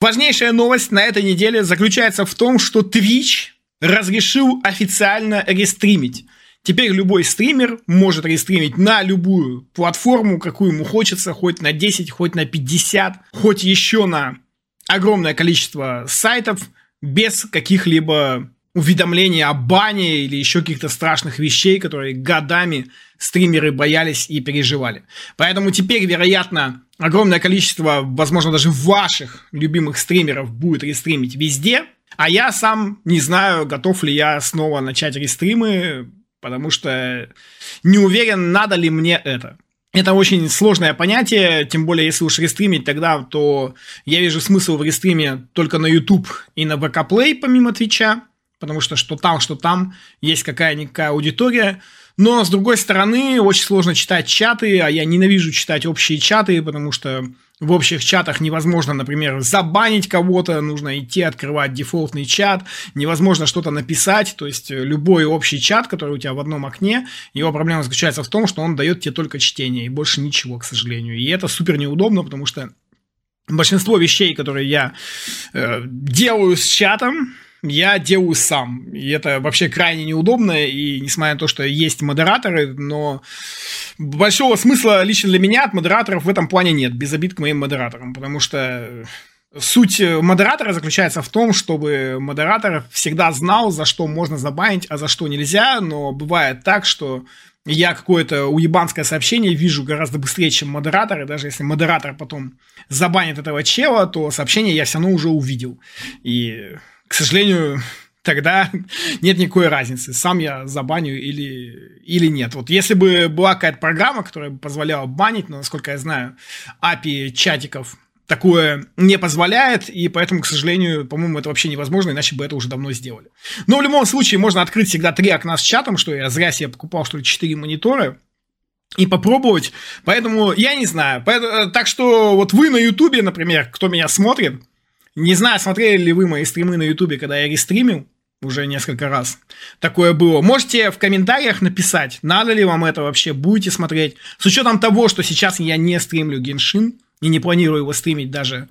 Важнейшая новость на этой неделе заключается в том, что Twitch разрешил официально рестримить. Теперь любой стример может рестримить на любую платформу, какую ему хочется, хоть на 10, хоть на 50, хоть еще на огромное количество сайтов, без каких-либо уведомления о бане или еще каких-то страшных вещей, которые годами стримеры боялись и переживали. Поэтому теперь, вероятно, огромное количество, возможно, даже ваших любимых стримеров будет рестримить везде, а я сам не знаю, готов ли я снова начать рестримы, потому что не уверен, надо ли мне это. Это очень сложное понятие, тем более, если уж рестримить тогда, то я вижу смысл в рестриме только на YouTube и на VK Play, помимо Твича, потому что что там, что там, есть какая-никакая аудитория. Но, с другой стороны, очень сложно читать чаты, а я ненавижу читать общие чаты, потому что в общих чатах невозможно, например, забанить кого-то, нужно идти открывать дефолтный чат, невозможно что-то написать, то есть любой общий чат, который у тебя в одном окне, его проблема заключается в том, что он дает тебе только чтение и больше ничего, к сожалению. И это супер неудобно, потому что большинство вещей, которые я э, делаю с чатом, я делаю сам. И это вообще крайне неудобно, и несмотря на то, что есть модераторы, но большого смысла лично для меня от модераторов в этом плане нет, без обид к моим модераторам, потому что Суть модератора заключается в том, чтобы модератор всегда знал, за что можно забанить, а за что нельзя, но бывает так, что я какое-то уебанское сообщение вижу гораздо быстрее, чем модератор, и даже если модератор потом забанит этого чела, то сообщение я все равно уже увидел. И к сожалению, тогда нет никакой разницы, сам я забаню или, или нет. Вот если бы была какая-то программа, которая бы позволяла банить, но, насколько я знаю, API чатиков такое не позволяет, и поэтому, к сожалению, по-моему, это вообще невозможно, иначе бы это уже давно сделали. Но в любом случае можно открыть всегда три окна с чатом, что я зря себе покупал, что ли, четыре монитора, и попробовать. Поэтому я не знаю. Поэтому, так что вот вы на Ютубе, например, кто меня смотрит, не знаю, смотрели ли вы мои стримы на Ютубе, когда я рестримил уже несколько раз. Такое было. Можете в комментариях написать, надо ли вам это вообще, будете смотреть. С учетом того, что сейчас я не стримлю Геншин, и не планирую его стримить даже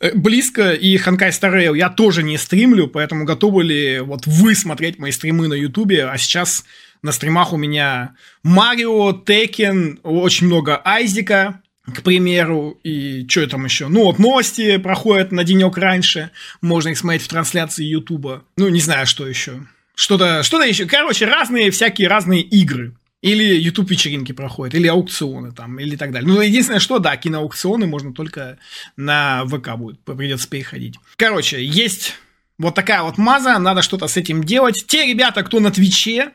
э, близко, и Ханкай Rail я тоже не стримлю, поэтому готовы ли вот вы смотреть мои стримы на Ютубе, а сейчас на стримах у меня Марио, Текен, очень много Айзика, к примеру, и что там еще? Ну, вот новости проходят на денек раньше, можно их смотреть в трансляции Ютуба. Ну, не знаю, что еще. Что-то что еще. Короче, разные всякие разные игры. Или YouTube вечеринки проходят, или аукционы там, или так далее. Ну, единственное, что, да, киноаукционы можно только на ВК будет, придется переходить. Короче, есть вот такая вот маза, надо что-то с этим делать. Те ребята, кто на Твиче,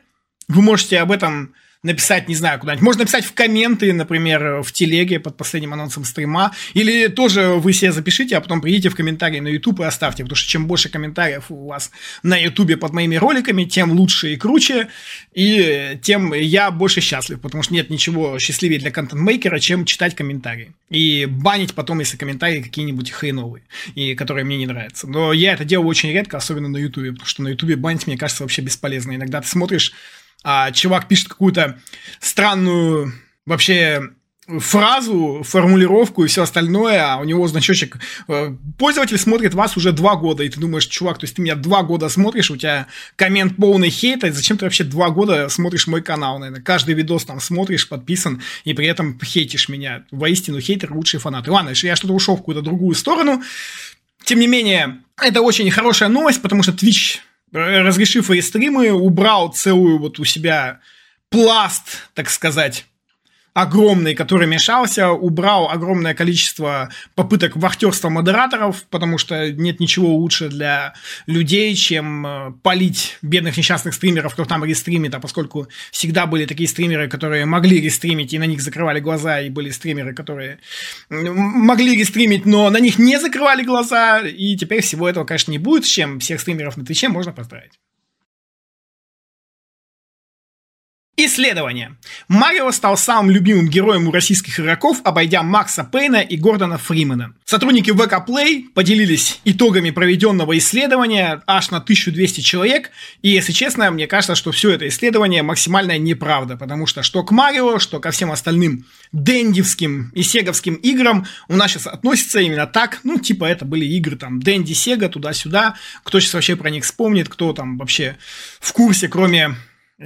вы можете об этом написать, не знаю, куда-нибудь. Можно написать в комменты, например, в телеге под последним анонсом стрима. Или тоже вы себе запишите, а потом придите в комментарии на YouTube и оставьте. Потому что чем больше комментариев у вас на YouTube под моими роликами, тем лучше и круче. И тем я больше счастлив. Потому что нет ничего счастливее для контент-мейкера, чем читать комментарии. И банить потом, если комментарии какие-нибудь хреновые, и которые мне не нравятся. Но я это делаю очень редко, особенно на YouTube. Потому что на YouTube банить, мне кажется, вообще бесполезно. Иногда ты смотришь а чувак пишет какую-то странную вообще фразу, формулировку и все остальное, а у него значочек э, пользователь смотрит вас уже два года, и ты думаешь, чувак, то есть ты меня два года смотришь, у тебя коммент полный хейта, зачем ты вообще два года смотришь мой канал, наверное, каждый видос там смотришь, подписан, и при этом хейтишь меня. Воистину, хейтер лучший фанат. Ладно, я что-то ушел в какую-то другую сторону, тем не менее, это очень хорошая новость, потому что Twitch разрешив рестримы, убрал целую вот у себя пласт, так сказать, огромный, который мешался, убрал огромное количество попыток вахтерства модераторов, потому что нет ничего лучше для людей, чем э, полить бедных несчастных стримеров, кто там рестримит, а поскольку всегда были такие стримеры, которые могли рестримить, и на них закрывали глаза, и были стримеры, которые могли рестримить, но на них не закрывали глаза, и теперь всего этого, конечно, не будет, чем всех стримеров на Твиче можно поздравить. Исследование. Марио стал самым любимым героем у российских игроков, обойдя Макса Пейна и Гордона Фримена. Сотрудники VK Play поделились итогами проведенного исследования аж на 1200 человек, и, если честно, мне кажется, что все это исследование максимальная неправда, потому что что к Марио, что ко всем остальным дендивским и сеговским играм у нас сейчас относится именно так, ну, типа это были игры там Дэнди, Сега, туда-сюда, кто сейчас вообще про них вспомнит, кто там вообще в курсе, кроме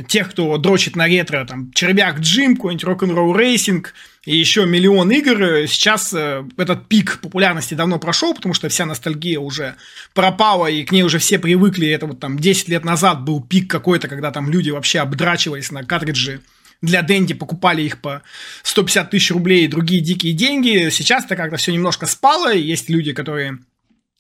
тех, кто дрочит на ретро, там, Червяк Джим, какой-нибудь Rock'n'Roll Racing и еще миллион игр, сейчас э, этот пик популярности давно прошел, потому что вся ностальгия уже пропала, и к ней уже все привыкли. Это вот там 10 лет назад был пик какой-то, когда там люди вообще обдрачивались на картриджи для Дэнди, покупали их по 150 тысяч рублей и другие дикие деньги. Сейчас-то как-то все немножко спало, есть люди, которые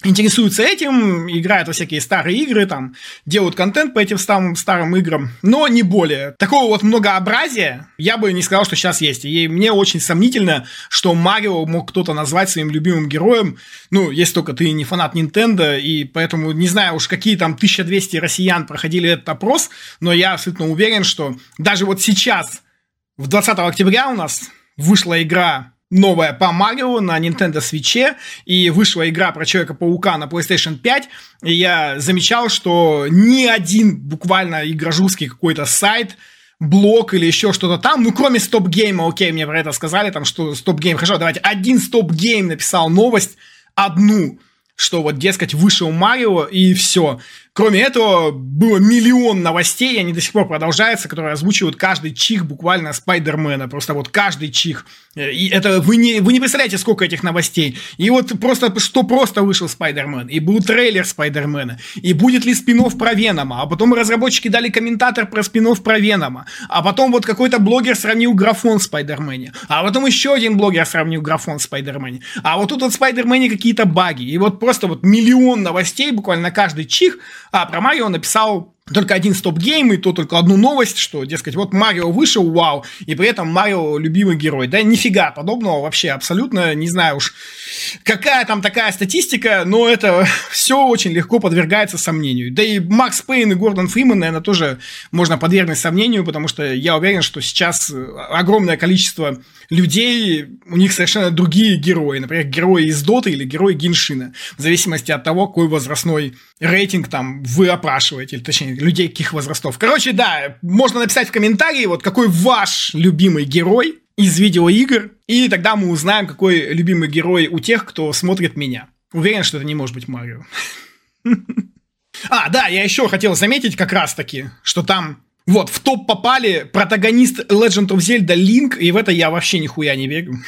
интересуются этим, играют во всякие старые игры, там, делают контент по этим старым, старым играм, но не более. Такого вот многообразия я бы не сказал, что сейчас есть. И мне очень сомнительно, что Марио мог кто-то назвать своим любимым героем, ну, если только ты не фанат Nintendo, и поэтому не знаю уж, какие там 1200 россиян проходили этот опрос, но я абсолютно уверен, что даже вот сейчас, в 20 октября у нас вышла игра новая по Марио на Nintendo Switch, и вышла игра про Человека-паука на PlayStation 5, и я замечал, что ни один буквально игрожурский какой-то сайт, блог или еще что-то там, ну, кроме Game, окей, мне про это сказали, там, что Game, хорошо, давайте, один Game написал новость, одну, что вот, дескать, вышел Марио, и все. Кроме этого, было миллион новостей, они до сих пор продолжаются, которые озвучивают каждый чих буквально Спайдермена. Просто вот каждый чих. И это вы не, вы не представляете, сколько этих новостей. И вот просто, что просто вышел Спайдермен. И был трейлер Спайдермена. И будет ли спин-офф про Венома. А потом разработчики дали комментарий про спин-офф про Венома. А потом вот какой-то блогер сравнил графон в Спайдермене. А потом еще один блогер сравнил графон в Спайдермене. А вот тут вот в Спайдермене какие-то баги. И вот просто вот миллион новостей буквально каждый чих – а про Марио написал только один StopGame, и то только одну новость, что, дескать, вот Марио вышел, вау, и при этом Марио любимый герой. Да нифига подобного вообще абсолютно, не знаю уж, какая там такая статистика, но это все очень легко подвергается сомнению. Да и Макс Пейн и Гордон Фриман, наверное, тоже можно подвергнуть сомнению, потому что я уверен, что сейчас огромное количество людей, у них совершенно другие герои, например, герои из Доты или герои Геншина, в зависимости от того, какой возрастной рейтинг там вы опрашиваете, или точнее, людей каких возрастов. Короче, да, можно написать в комментарии, вот какой ваш любимый герой из видеоигр, и тогда мы узнаем, какой любимый герой у тех, кто смотрит меня. Уверен, что это не может быть Марио. А, да, я еще хотел заметить как раз-таки, что там вот, в топ попали протагонист Legend of Zelda Link, и в это я вообще нихуя не верю.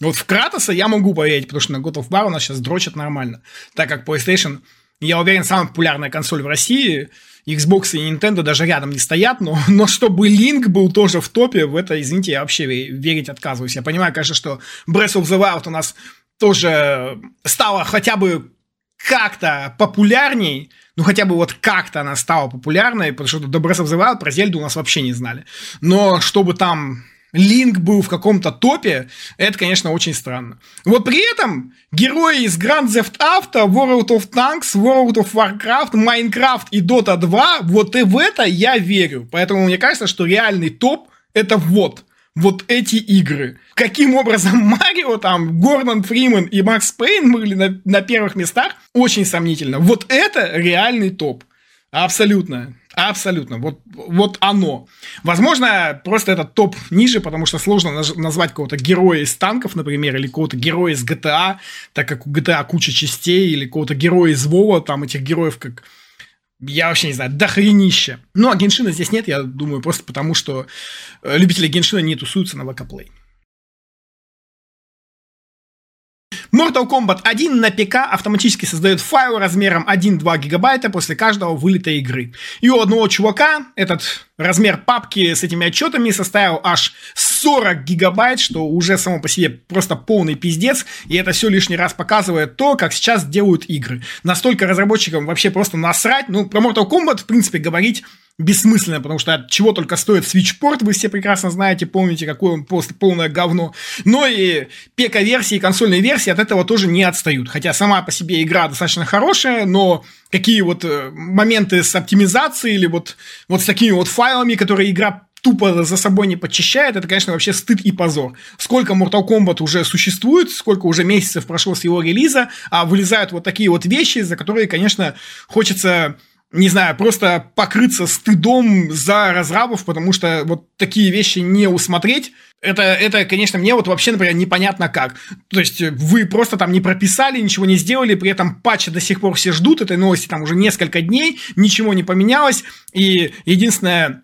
Вот в Кратоса я могу поверить, потому что на God of War у нас сейчас дрочат нормально. Так как PlayStation, я уверен, самая популярная консоль в России, Xbox и Nintendo даже рядом не стоят, но, но чтобы Link был тоже в топе, в это, извините, я вообще верить отказываюсь. Я понимаю, конечно, что Breath of the Wild у нас тоже стало хотя бы как-то популярней, ну хотя бы вот как-то она стала популярной, потому что до Breath of the Wild про Зельду у нас вообще не знали. Но чтобы там Линк был в каком-то топе, это, конечно, очень странно. Вот при этом герои из Grand Theft Auto, World of Tanks, World of Warcraft, Minecraft и Dota 2, вот и в это я верю. Поэтому мне кажется, что реальный топ это вот вот эти игры. Каким образом Марио, там, Гордон Фриман и Макс Пейн были на, на первых местах, очень сомнительно. Вот это реальный топ. Абсолютно. Абсолютно. Вот, вот оно. Возможно, просто этот топ ниже, потому что сложно назвать кого-то героя из танков, например, или кого-то героя из GTA, так как у GTA куча частей, или кого-то героя из Вова, там этих героев как я вообще не знаю, дохренище. Ну, а Геншина здесь нет, я думаю, просто потому, что э, любители Геншина не тусуются на Play. Mortal Kombat 1 на ПК автоматически создает файл размером 1-2 гигабайта после каждого вылета игры. И у одного чувака этот размер папки с этими отчетами составил аж 40 гигабайт, что уже само по себе просто полный пиздец, и это все лишний раз показывает то, как сейчас делают игры. Настолько разработчикам вообще просто насрать, ну, про Mortal Kombat, в принципе, говорить бессмысленно, потому что от чего только стоит Switchport, вы все прекрасно знаете, помните, какое он просто полное говно. Но и ПК-версии, и консольные версии от этого тоже не отстают. Хотя сама по себе игра достаточно хорошая, но какие вот э, моменты с оптимизацией или вот, вот с такими вот файлами, которые игра тупо за собой не подчищает, это, конечно, вообще стыд и позор. Сколько Mortal Kombat уже существует, сколько уже месяцев прошло с его релиза, а вылезают вот такие вот вещи, за которые, конечно, хочется не знаю, просто покрыться стыдом за разрабов, потому что вот такие вещи не усмотреть, это, это, конечно, мне вот вообще, например, непонятно как. То есть вы просто там не прописали, ничего не сделали, при этом патча до сих пор все ждут этой новости там уже несколько дней, ничего не поменялось, и единственное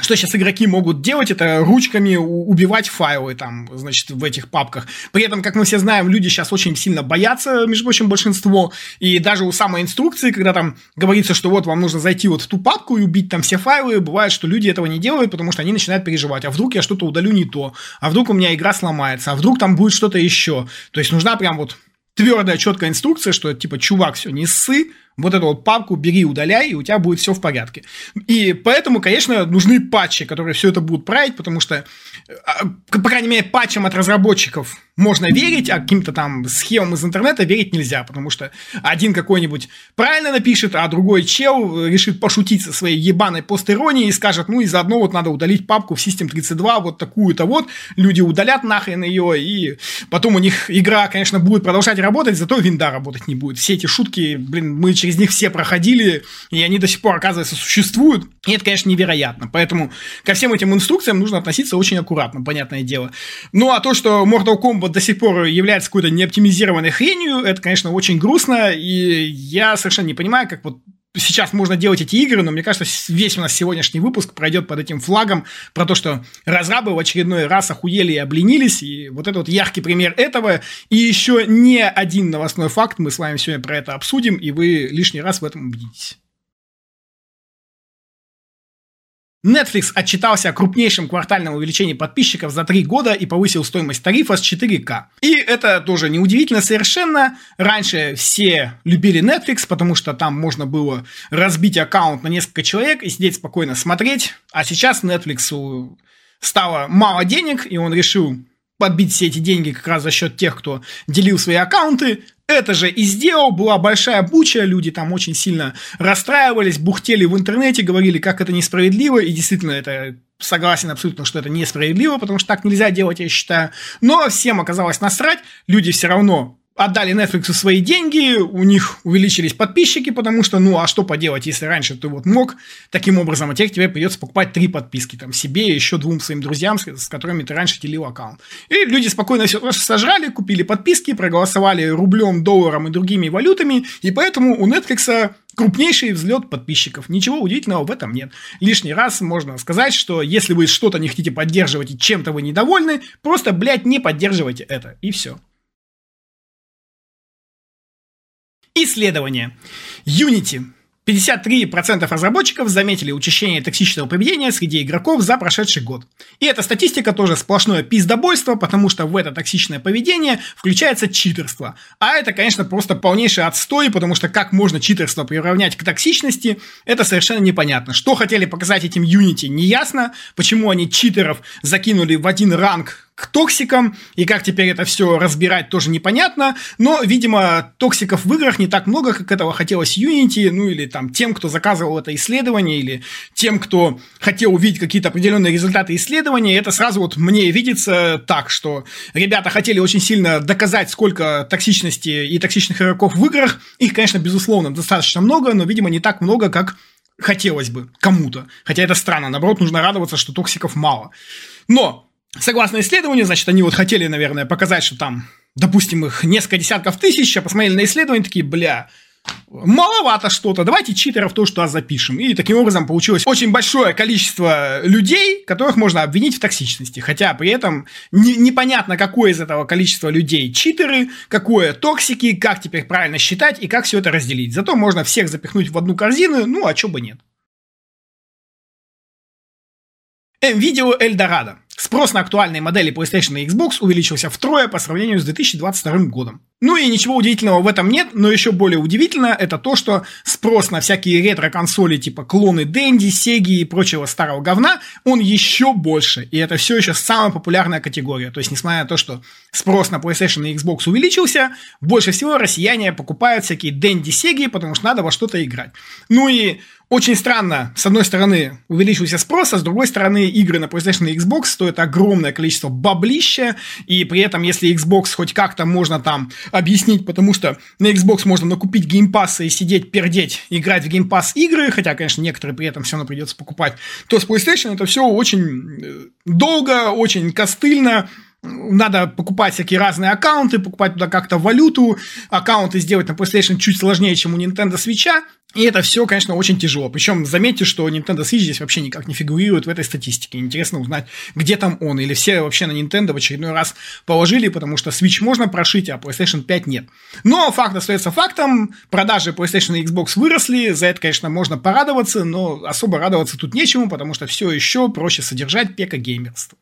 что сейчас игроки могут делать, это ручками убивать файлы там, значит, в этих папках. При этом, как мы все знаем, люди сейчас очень сильно боятся, между прочим, большинство. И даже у самой инструкции, когда там говорится, что вот вам нужно зайти вот в ту папку и убить там все файлы, бывает, что люди этого не делают, потому что они начинают переживать. А вдруг я что-то удалю не то? А вдруг у меня игра сломается? А вдруг там будет что-то еще? То есть нужна прям вот твердая, четкая инструкция, что типа, чувак, все, не ссы, вот эту вот папку бери, удаляй, и у тебя будет все в порядке. И поэтому, конечно, нужны патчи, которые все это будут править, потому что, а, по крайней мере, патчам от разработчиков можно верить, а каким-то там схемам из интернета верить нельзя, потому что один какой-нибудь правильно напишет, а другой чел решит пошутить со своей ебаной постеронией и скажет, ну и заодно вот надо удалить папку в System32, вот такую-то вот, люди удалят нахрен ее, и потом у них игра, конечно, будет продолжать работать, зато винда работать не будет. Все эти шутки, блин, мы через них все проходили, и они до сих пор, оказывается, существуют, и это, конечно, невероятно. Поэтому ко всем этим инструкциям нужно относиться очень аккуратно, понятное дело. Ну, а то, что Mortal Kombat до сих пор является какой-то неоптимизированной хренью, это, конечно, очень грустно, и я совершенно не понимаю, как вот сейчас можно делать эти игры, но мне кажется, весь у нас сегодняшний выпуск пройдет под этим флагом про то, что разрабы в очередной раз охуели и обленились, и вот это вот яркий пример этого, и еще не один новостной факт, мы с вами сегодня про это обсудим, и вы лишний раз в этом убедитесь. Netflix отчитался о крупнейшем квартальном увеличении подписчиков за три года и повысил стоимость тарифа с 4К. И это тоже неудивительно совершенно. Раньше все любили Netflix, потому что там можно было разбить аккаунт на несколько человек и сидеть спокойно смотреть. А сейчас Netflix стало мало денег, и он решил подбить все эти деньги как раз за счет тех, кто делил свои аккаунты, это же и сделал, была большая буча, люди там очень сильно расстраивались, бухтели в интернете, говорили, как это несправедливо, и действительно это согласен абсолютно, что это несправедливо, потому что так нельзя делать, я считаю. Но всем оказалось насрать, люди все равно отдали Netflix свои деньги, у них увеличились подписчики, потому что, ну, а что поделать, если раньше ты вот мог таким образом, а теперь тебе придется покупать три подписки, там, себе и еще двум своим друзьям, с, с которыми ты раньше делил аккаунт. И люди спокойно все сожрали, купили подписки, проголосовали рублем, долларом и другими валютами, и поэтому у Netflix крупнейший взлет подписчиков. Ничего удивительного в этом нет. Лишний раз можно сказать, что если вы что-то не хотите поддерживать и чем-то вы недовольны, просто, блядь, не поддерживайте это. И все. Исследование. Unity. 53% разработчиков заметили учащение токсичного поведения среди игроков за прошедший год. И эта статистика тоже сплошное пиздобойство, потому что в это токсичное поведение включается читерство. А это, конечно, просто полнейший отстой, потому что как можно читерство приравнять к токсичности, это совершенно непонятно. Что хотели показать этим Unity, неясно. Почему они читеров закинули в один ранг к токсикам, и как теперь это все разбирать, тоже непонятно, но, видимо, токсиков в играх не так много, как этого хотелось Unity, ну или там тем, кто заказывал это исследование, или тем, кто хотел увидеть какие-то определенные результаты исследования, это сразу вот мне видится так, что ребята хотели очень сильно доказать, сколько токсичности и токсичных игроков в играх, их, конечно, безусловно, достаточно много, но, видимо, не так много, как хотелось бы кому-то. Хотя это странно, наоборот, нужно радоваться, что токсиков мало. Но Согласно исследованию, значит, они вот хотели, наверное, показать, что там, допустим, их несколько десятков тысяч, а посмотрели на исследование, такие, бля, маловато что-то, давайте читеров то, что запишем. И таким образом получилось очень большое количество людей, которых можно обвинить в токсичности. Хотя при этом не, непонятно, какое из этого количества людей читеры, какое токсики, как теперь правильно считать и как все это разделить. Зато можно всех запихнуть в одну корзину, ну а чё бы нет. М-видео Эльдорадо. Спрос на актуальные модели PlayStation и Xbox увеличился втрое по сравнению с 2022 годом. Ну и ничего удивительного в этом нет, но еще более удивительно это то, что спрос на всякие ретро-консоли типа клоны Дэнди, Сеги и прочего старого говна, он еще больше. И это все еще самая популярная категория. То есть, несмотря на то, что спрос на PlayStation и Xbox увеличился, больше всего россияне покупают всякие Дэнди, Сеги, потому что надо во что-то играть. Ну и очень странно, с одной стороны, увеличился спрос, а с другой стороны, игры на PlayStation и Xbox стоят огромное количество баблища, и при этом, если Xbox хоть как-то можно там объяснить, потому что на Xbox можно накупить геймпассы и сидеть, пердеть, играть в геймпасс игры, хотя, конечно, некоторые при этом все равно придется покупать, то с PlayStation это все очень э, долго, очень костыльно, надо покупать всякие разные аккаунты, покупать туда как-то валюту, аккаунты сделать на PlayStation чуть сложнее, чем у Nintendo Switch, и это все, конечно, очень тяжело. Причем заметьте, что Nintendo Switch здесь вообще никак не фигурирует в этой статистике. Интересно узнать, где там он. Или все вообще на Nintendo в очередной раз положили, потому что Switch можно прошить, а PlayStation 5 нет. Но факт остается фактом. Продажи PlayStation и Xbox выросли. За это, конечно, можно порадоваться, но особо радоваться тут нечему, потому что все еще проще содержать пека геймерства.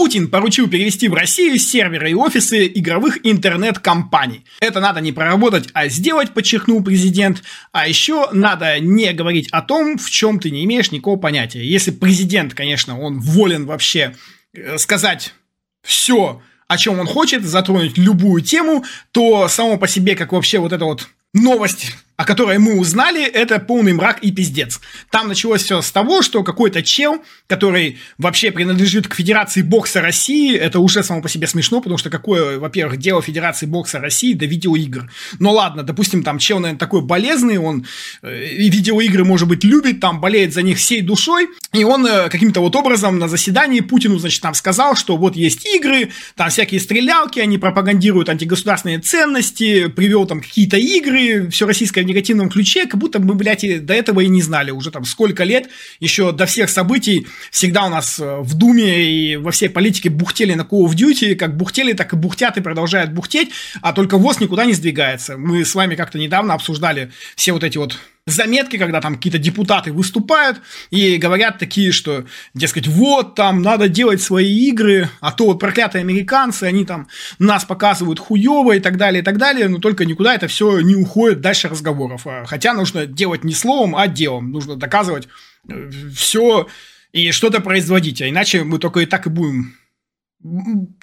Путин поручил перевести в Россию серверы и офисы игровых интернет-компаний. Это надо не проработать, а сделать, подчеркнул президент. А еще надо не говорить о том, в чем ты не имеешь никакого понятия. Если президент, конечно, он волен вообще э, сказать все, о чем он хочет, затронуть любую тему, то само по себе, как вообще вот это вот новость о которой мы узнали, это полный мрак и пиздец. Там началось все с того, что какой-то чел, который вообще принадлежит к Федерации бокса России, это уже само по себе смешно, потому что какое, во-первых, дело Федерации бокса России до видеоигр. Но ладно, допустим, там чел, наверное, такой болезный, он э, видеоигры, может быть, любит, там болеет за них всей душой, и он э, каким-то вот образом на заседании Путину, значит, там сказал, что вот есть игры, там всякие стрелялки, они пропагандируют антигосударственные ценности, привел там какие-то игры, все российское негативном ключе, как будто мы, блядь, до этого и не знали уже там сколько лет, еще до всех событий всегда у нас э, в Думе и во всей политике бухтели на Call of Duty, как бухтели, так и бухтят и продолжают бухтеть, а только ВОЗ никуда не сдвигается. Мы с вами как-то недавно обсуждали все вот эти вот заметки, когда там какие-то депутаты выступают и говорят такие, что, дескать, вот там надо делать свои игры, а то вот проклятые американцы, они там нас показывают хуево и так далее, и так далее, но только никуда это все не уходит дальше разговоров. А, хотя нужно делать не словом, а делом. Нужно доказывать э, все и что-то производить, а иначе мы только и так и будем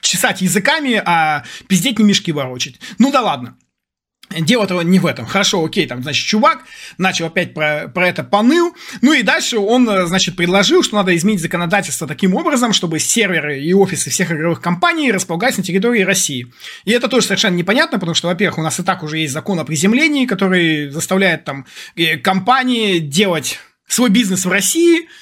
чесать языками, а пиздеть не мешки ворочать. Ну да ладно. Дело-то не в этом. Хорошо, окей, там, значит, чувак начал опять про, про это поныл. Ну и дальше он, значит, предложил, что надо изменить законодательство таким образом, чтобы серверы и офисы всех игровых компаний располагались на территории России. И это тоже совершенно непонятно, потому что, во-первых, у нас и так уже есть закон о приземлении, который заставляет там э, компании делать свой бизнес в России –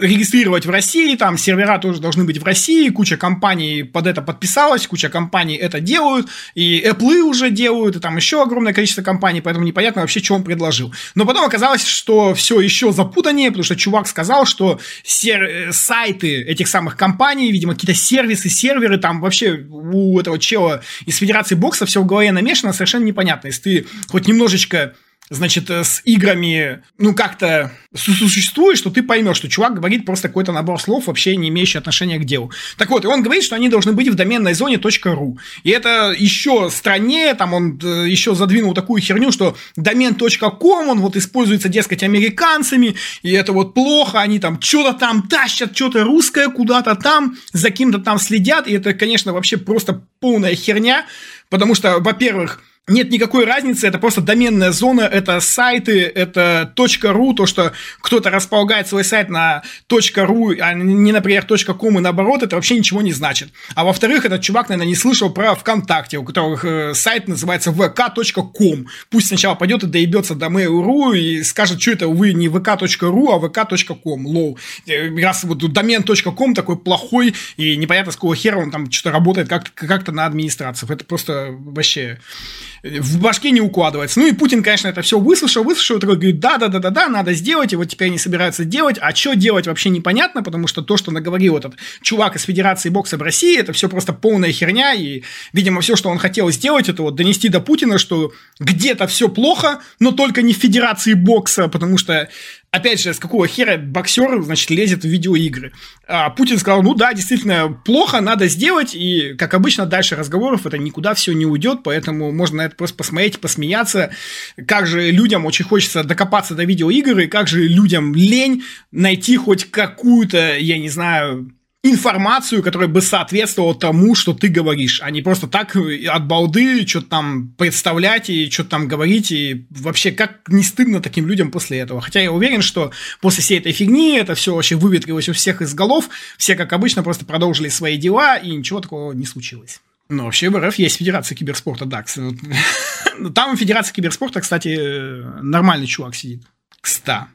регистрировать в России, там сервера тоже должны быть в России, куча компаний под это подписалась, куча компаний это делают, и Apple уже делают, и там еще огромное количество компаний, поэтому непонятно вообще, что он предложил. Но потом оказалось, что все еще запутаннее, потому что чувак сказал, что сер- сайты этих самых компаний, видимо, какие-то сервисы, серверы, там вообще у этого чела из Федерации бокса все в голове намешано, совершенно непонятно. Если ты хоть немножечко значит, э, с играми, ну, как-то существует, что ты поймешь, что чувак говорит просто какой-то набор слов, вообще не имеющий отношения к делу. Так вот, и он говорит, что они должны быть в доменной зоне .ru. И это еще страннее, там он э, еще задвинул такую херню, что домен .com, он вот используется, дескать, американцами, и это вот плохо, они там что-то там тащат, что-то русское куда-то там, за кем-то там следят, и это, конечно, вообще просто полная херня, потому что, во-первых, нет никакой разницы, это просто доменная зона, это сайты, это .ru, то, что кто-то располагает свой сайт на .ru, а не, например, .com и наоборот, это вообще ничего не значит. А во-вторых, этот чувак, наверное, не слышал про ВКонтакте, у которых э, сайт называется vk.com. Пусть сначала пойдет и доебется до Mail.ru и скажет, что это, вы не vk.ru, а vk.com, лол. Э, раз вот домен.com такой плохой, и непонятно, с какого хера он там что-то работает как-то как на администрациях. Это просто вообще в башке не укладывается. Ну и Путин, конечно, это все выслушал, выслушал, такой говорит, да, да, да, да, да, надо сделать, и вот теперь они собираются делать, а что делать вообще непонятно, потому что то, что наговорил этот чувак из Федерации бокса в России, это все просто полная херня, и, видимо, все, что он хотел сделать, это вот донести до Путина, что где-то все плохо, но только не в Федерации бокса, потому что опять же, с какого хера боксер, значит, лезет в видеоигры. А Путин сказал, ну да, действительно, плохо, надо сделать, и, как обычно, дальше разговоров это никуда все не уйдет, поэтому можно на это просто посмотреть, посмеяться, как же людям очень хочется докопаться до видеоигр, и как же людям лень найти хоть какую-то, я не знаю, информацию, которая бы соответствовала тому, что ты говоришь, а не просто так э, от балды что-то там представлять и что-то там говорить, и вообще как не стыдно таким людям после этого. Хотя я уверен, что после всей этой фигни это все вообще выветрилось у всех из голов, все, как обычно, просто продолжили свои дела, и ничего такого не случилось. Но вообще в РФ есть Федерация киберспорта, да. Там Федерация киберспорта, кстати, э, нормальный чувак сидит. Кста.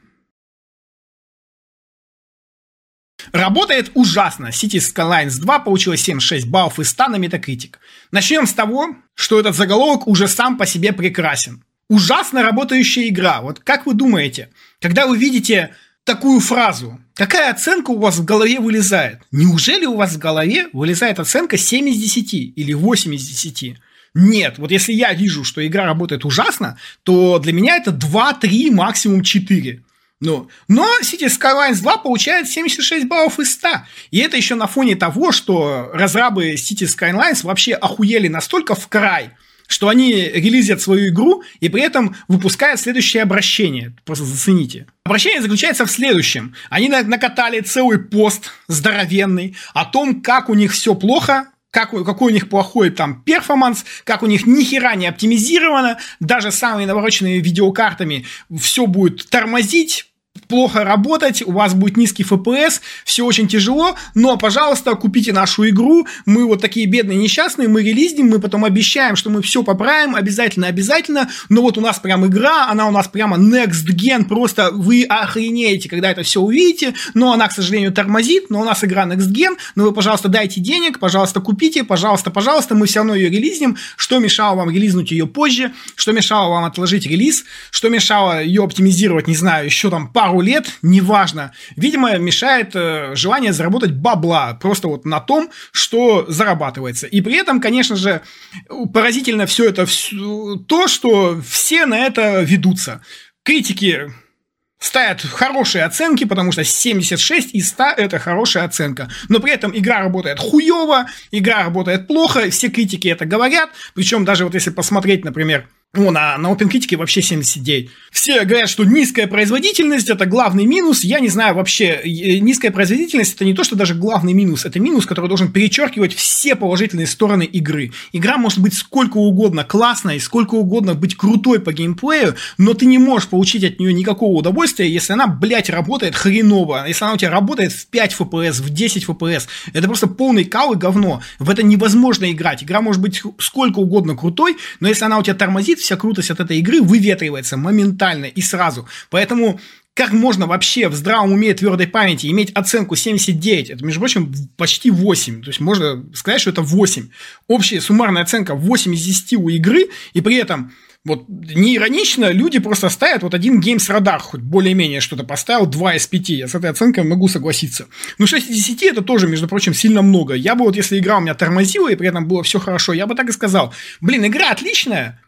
Работает ужасно. City Skylines 2 получила 76 баллов из 100 на Metacritic. Начнем с того, что этот заголовок уже сам по себе прекрасен. Ужасно работающая игра. Вот как вы думаете, когда вы видите такую фразу, какая оценка у вас в голове вылезает? Неужели у вас в голове вылезает оценка 7 из 10 или 8 из 10? Нет, вот если я вижу, что игра работает ужасно, то для меня это 2, 3, максимум 4. Ну, но City Skylines 2 получает 76 баллов из 100. И это еще на фоне того, что разрабы City Skylines вообще охуели настолько в край, что они релизят свою игру и при этом выпускают следующее обращение. Просто зацените. Обращение заключается в следующем. Они накатали целый пост здоровенный о том, как у них все плохо как, какой у них плохой там перформанс, как у них ни хера не оптимизировано, даже самыми навороченными видеокартами все будет тормозить, плохо работать, у вас будет низкий FPS, все очень тяжело, но, пожалуйста, купите нашу игру, мы вот такие бедные несчастные, мы релизнем, мы потом обещаем, что мы все поправим, обязательно, обязательно, но вот у нас прям игра, она у нас прямо next gen, просто вы охренеете, когда это все увидите, но она, к сожалению, тормозит, но у нас игра next gen, но вы, пожалуйста, дайте денег, пожалуйста, купите, пожалуйста, пожалуйста, мы все равно ее релизнем, что мешало вам релизнуть ее позже, что мешало вам отложить релиз, что мешало ее оптимизировать, не знаю, еще там пару лет, неважно. Видимо, мешает э, желание заработать бабла просто вот на том, что зарабатывается. И при этом, конечно же, поразительно все это то, что все на это ведутся. Критики ставят хорошие оценки, потому что 76 из 100 это хорошая оценка. Но при этом игра работает хуево, игра работает плохо, все критики это говорят. Причем даже вот если посмотреть, например, ну, на, на OpenCritic вообще 79. Все говорят, что низкая производительность – это главный минус. Я не знаю вообще, низкая производительность – это не то, что даже главный минус. Это минус, который должен перечеркивать все положительные стороны игры. Игра может быть сколько угодно классной, сколько угодно быть крутой по геймплею, но ты не можешь получить от нее никакого удовольствия, если она, блядь, работает хреново. Если она у тебя работает в 5 FPS, в 10 FPS. Это просто полный кал и говно. В это невозможно играть. Игра может быть сколько угодно крутой, но если она у тебя тормозит, вся крутость от этой игры выветривается моментально и сразу. Поэтому как можно вообще в здравом уме и твердой памяти иметь оценку 79? Это, между прочим, почти 8. То есть можно сказать, что это 8. Общая суммарная оценка 8 из 10 у игры, и при этом вот не иронично, люди просто ставят вот один геймс радар, хоть более-менее что-то поставил, 2 из 5. Я с этой оценкой могу согласиться. Но 6 из 10 это тоже, между прочим, сильно много. Я бы вот, если игра у меня тормозила и при этом было все хорошо, я бы так и сказал. Блин, игра отличная,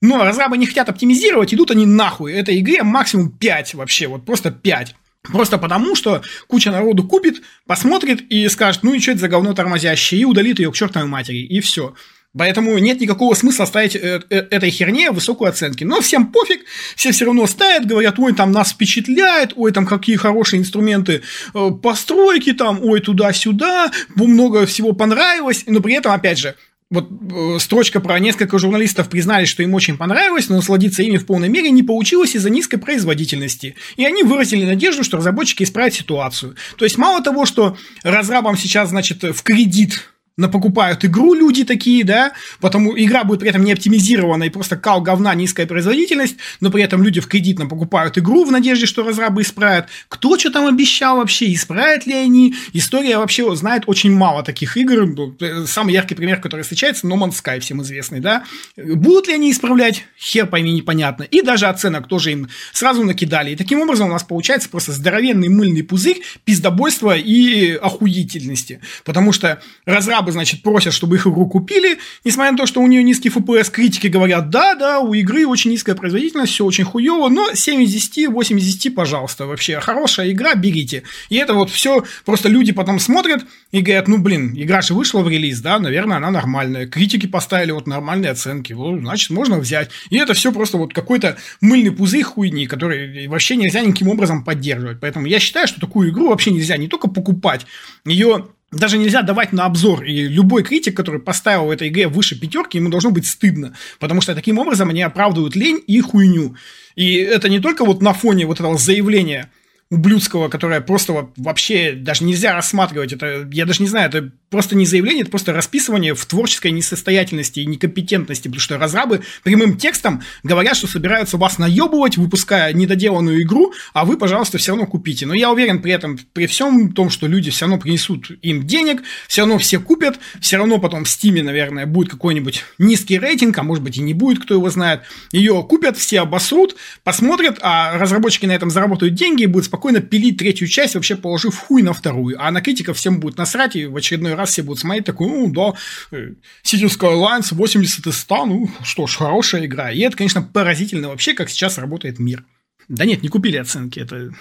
но разрабы не хотят оптимизировать, идут они нахуй. Этой игре максимум 5 вообще, вот просто 5. Просто потому, что куча народу купит, посмотрит и скажет, ну и что это за говно тормозящее, и удалит ее к чертовой матери, и все. Поэтому нет никакого смысла ставить э, э, этой херне высокую оценки. Но всем пофиг, все все равно ставят, говорят, ой, там нас впечатляет, ой, там какие хорошие инструменты э, постройки, там, ой, туда-сюда, много всего понравилось. Но при этом, опять же, вот э, строчка про несколько журналистов признали, что им очень понравилось, но насладиться ими в полной мере не получилось из-за низкой производительности. И они выразили надежду, что разработчики исправят ситуацию. То есть мало того, что разрабам сейчас, значит, в кредит покупают игру люди такие, да, потому игра будет при этом не оптимизирована и просто кал говна, низкая производительность, но при этом люди в кредитном покупают игру в надежде, что разрабы исправят. Кто что там обещал вообще, исправят ли они? История вообще знает очень мало таких игр. Э, самый яркий пример, который встречается, No Man's Sky, всем известный, да. Будут ли они исправлять? Хер пойми, непонятно. И даже оценок тоже им сразу накидали. И таким образом у нас получается просто здоровенный мыльный пузырь пиздобойства и охуительности. Потому что разрабы разрабы, значит, просят, чтобы их игру купили, несмотря на то, что у нее низкий FPS, критики говорят, да, да, у игры очень низкая производительность, все очень хуево, но 7 из 10, 8 из 10, пожалуйста, вообще хорошая игра, берите. И это вот все, просто люди потом смотрят и говорят, ну, блин, игра же вышла в релиз, да, наверное, она нормальная. Критики поставили вот нормальные оценки, вот, значит, можно взять. И это все просто вот какой-то мыльный пузырь хуйни, который вообще нельзя никаким образом поддерживать. Поэтому я считаю, что такую игру вообще нельзя не только покупать, ее даже нельзя давать на обзор. И любой критик, который поставил в этой игре выше пятерки, ему должно быть стыдно. Потому что таким образом они оправдывают лень и хуйню. И это не только вот на фоне вот этого заявления ублюдского, которое просто вообще даже нельзя рассматривать. Это, я даже не знаю, это просто не заявление, это просто расписывание в творческой несостоятельности и некомпетентности, потому что разрабы прямым текстом говорят, что собираются вас наебывать, выпуская недоделанную игру, а вы, пожалуйста, все равно купите. Но я уверен при этом, при всем том, что люди все равно принесут им денег, все равно все купят, все равно потом в Стиме, наверное, будет какой-нибудь низкий рейтинг, а может быть и не будет, кто его знает. Ее купят, все обосрут, посмотрят, а разработчики на этом заработают деньги и будут спокойно пилить третью часть, вообще положив хуй на вторую. А на критиков всем будет насрать, и в очередной раз все будут смотреть, такой, ну, да, э, City Skylines 80 из 100, ну, что ж, хорошая игра. И это, конечно, поразительно вообще, как сейчас работает мир. Да нет, не купили оценки, это...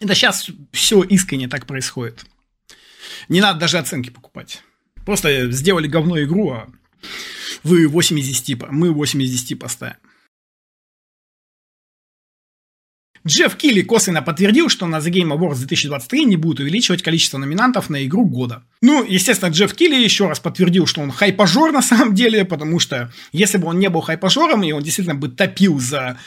Это сейчас все искренне так происходит. Не надо даже оценки покупать. Просто сделали говно игру, а вы 8 из 10, мы 8 из 10 поставим. Джефф Килли косвенно подтвердил, что на The Game Awards 2023 не будет увеличивать количество номинантов на игру года. Ну, естественно, Джефф Килли еще раз подтвердил, что он хайпажор на самом деле, потому что если бы он не был хайпажором, и он действительно бы топил за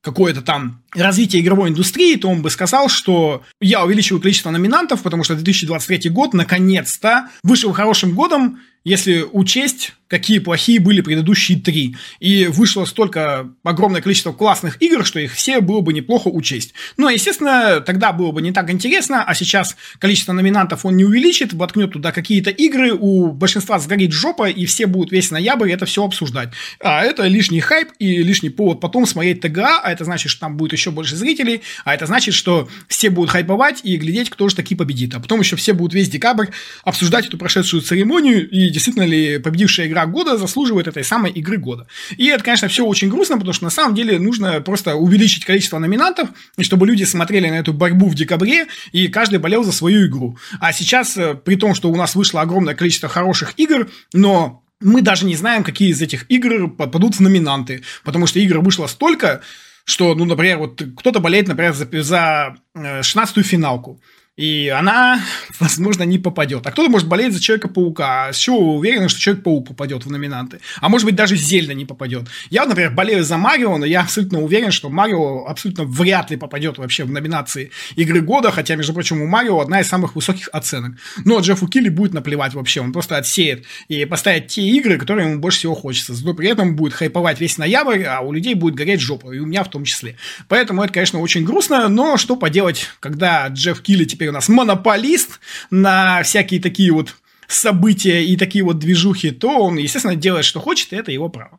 какое-то там развитие игровой индустрии, то он бы сказал, что я увеличиваю количество номинантов, потому что 2023 год наконец-то вышел хорошим годом, если учесть, какие плохие были предыдущие три. И вышло столько огромное количество классных игр, что их все было бы неплохо учесть. Но, естественно, тогда было бы не так интересно, а сейчас количество номинантов он не увеличит, воткнет туда какие-то игры, у большинства сгорит жопа, и все будут весь ноябрь это все обсуждать. А это лишний хайп и лишний повод потом смотреть ТГА, а это значит, что там будет еще больше зрителей, а это значит, что все будут хайповать и глядеть, кто же таки победит. А потом еще все будут весь декабрь обсуждать эту прошедшую церемонию и действительно ли победившая игра года заслуживает этой самой игры года. И это, конечно, все очень грустно, потому что на самом деле нужно просто увеличить количество номинантов, и чтобы люди смотрели на эту борьбу в декабре, и каждый болел за свою игру. А сейчас, э, при том, что у нас вышло огромное количество хороших игр, но мы даже не знаем, какие из этих игр попадут в номинанты, потому что игр вышло столько, что, ну, например, вот кто-то болеет, например, за, за 16-ю э, финалку и она, возможно, не попадет. А кто-то может болеть за Человека-паука. А с чего уверены, что Человек-паук попадет в номинанты? А может быть, даже Зельда не попадет. Я, например, болею за Марио, но я абсолютно уверен, что Марио абсолютно вряд ли попадет вообще в номинации игры года, хотя, между прочим, у Марио одна из самых высоких оценок. Но Джеффу Килли будет наплевать вообще, он просто отсеет и поставит те игры, которые ему больше всего хочется. Зато при этом будет хайповать весь ноябрь, а у людей будет гореть жопа, и у меня в том числе. Поэтому это, конечно, очень грустно, но что поделать, когда Джефф Килли теперь у нас монополист на всякие такие вот события и такие вот движухи, то он, естественно, делает, что хочет, и это его право.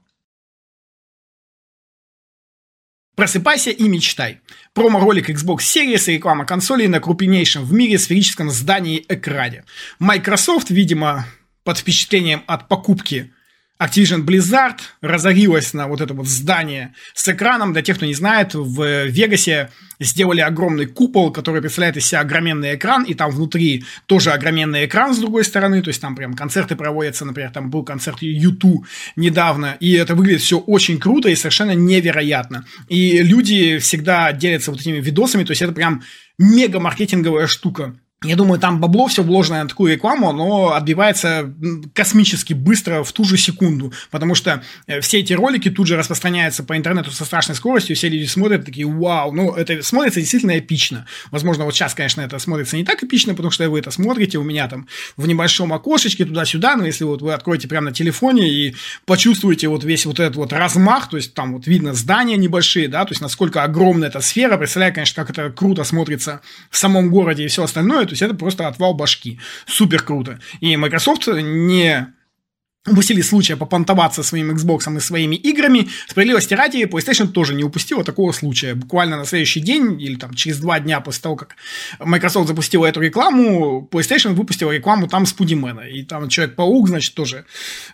Просыпайся и мечтай. Промо-ролик Xbox Series и реклама консолей на крупнейшем в мире сферическом здании экране. Microsoft, видимо, под впечатлением от покупки Activision Blizzard разорилась на вот это вот здание с экраном. Для тех, кто не знает, в Вегасе сделали огромный купол, который представляет из себя огроменный экран, и там внутри тоже огроменный экран с другой стороны, то есть там прям концерты проводятся, например, там был концерт YouTube недавно, и это выглядит все очень круто и совершенно невероятно. И люди всегда делятся вот этими видосами, то есть это прям мега маркетинговая штука. Я думаю, там бабло все вложенное на такую рекламу, но отбивается космически быстро в ту же секунду, потому что э, все эти ролики тут же распространяются по интернету со страшной скоростью, все люди смотрят такие, вау, ну это смотрится действительно эпично. Возможно, вот сейчас, конечно, это смотрится не так эпично, потому что вы это смотрите у меня там в небольшом окошечке туда-сюда, но если вот вы откроете прямо на телефоне и почувствуете вот весь вот этот вот размах, то есть там вот видно здания небольшие, да, то есть насколько огромная эта сфера, представляю, конечно, как это круто смотрится в самом городе и все остальное, то есть это просто отвал башки. Супер круто. И Microsoft не упустили случая попонтоваться своим Xbox и своими играми. Справедливости ради, PlayStation тоже не упустила такого случая. Буквально на следующий день или там через два дня после того, как Microsoft запустила эту рекламу, PlayStation выпустила рекламу там с Пудимена. И там Человек-паук, значит, тоже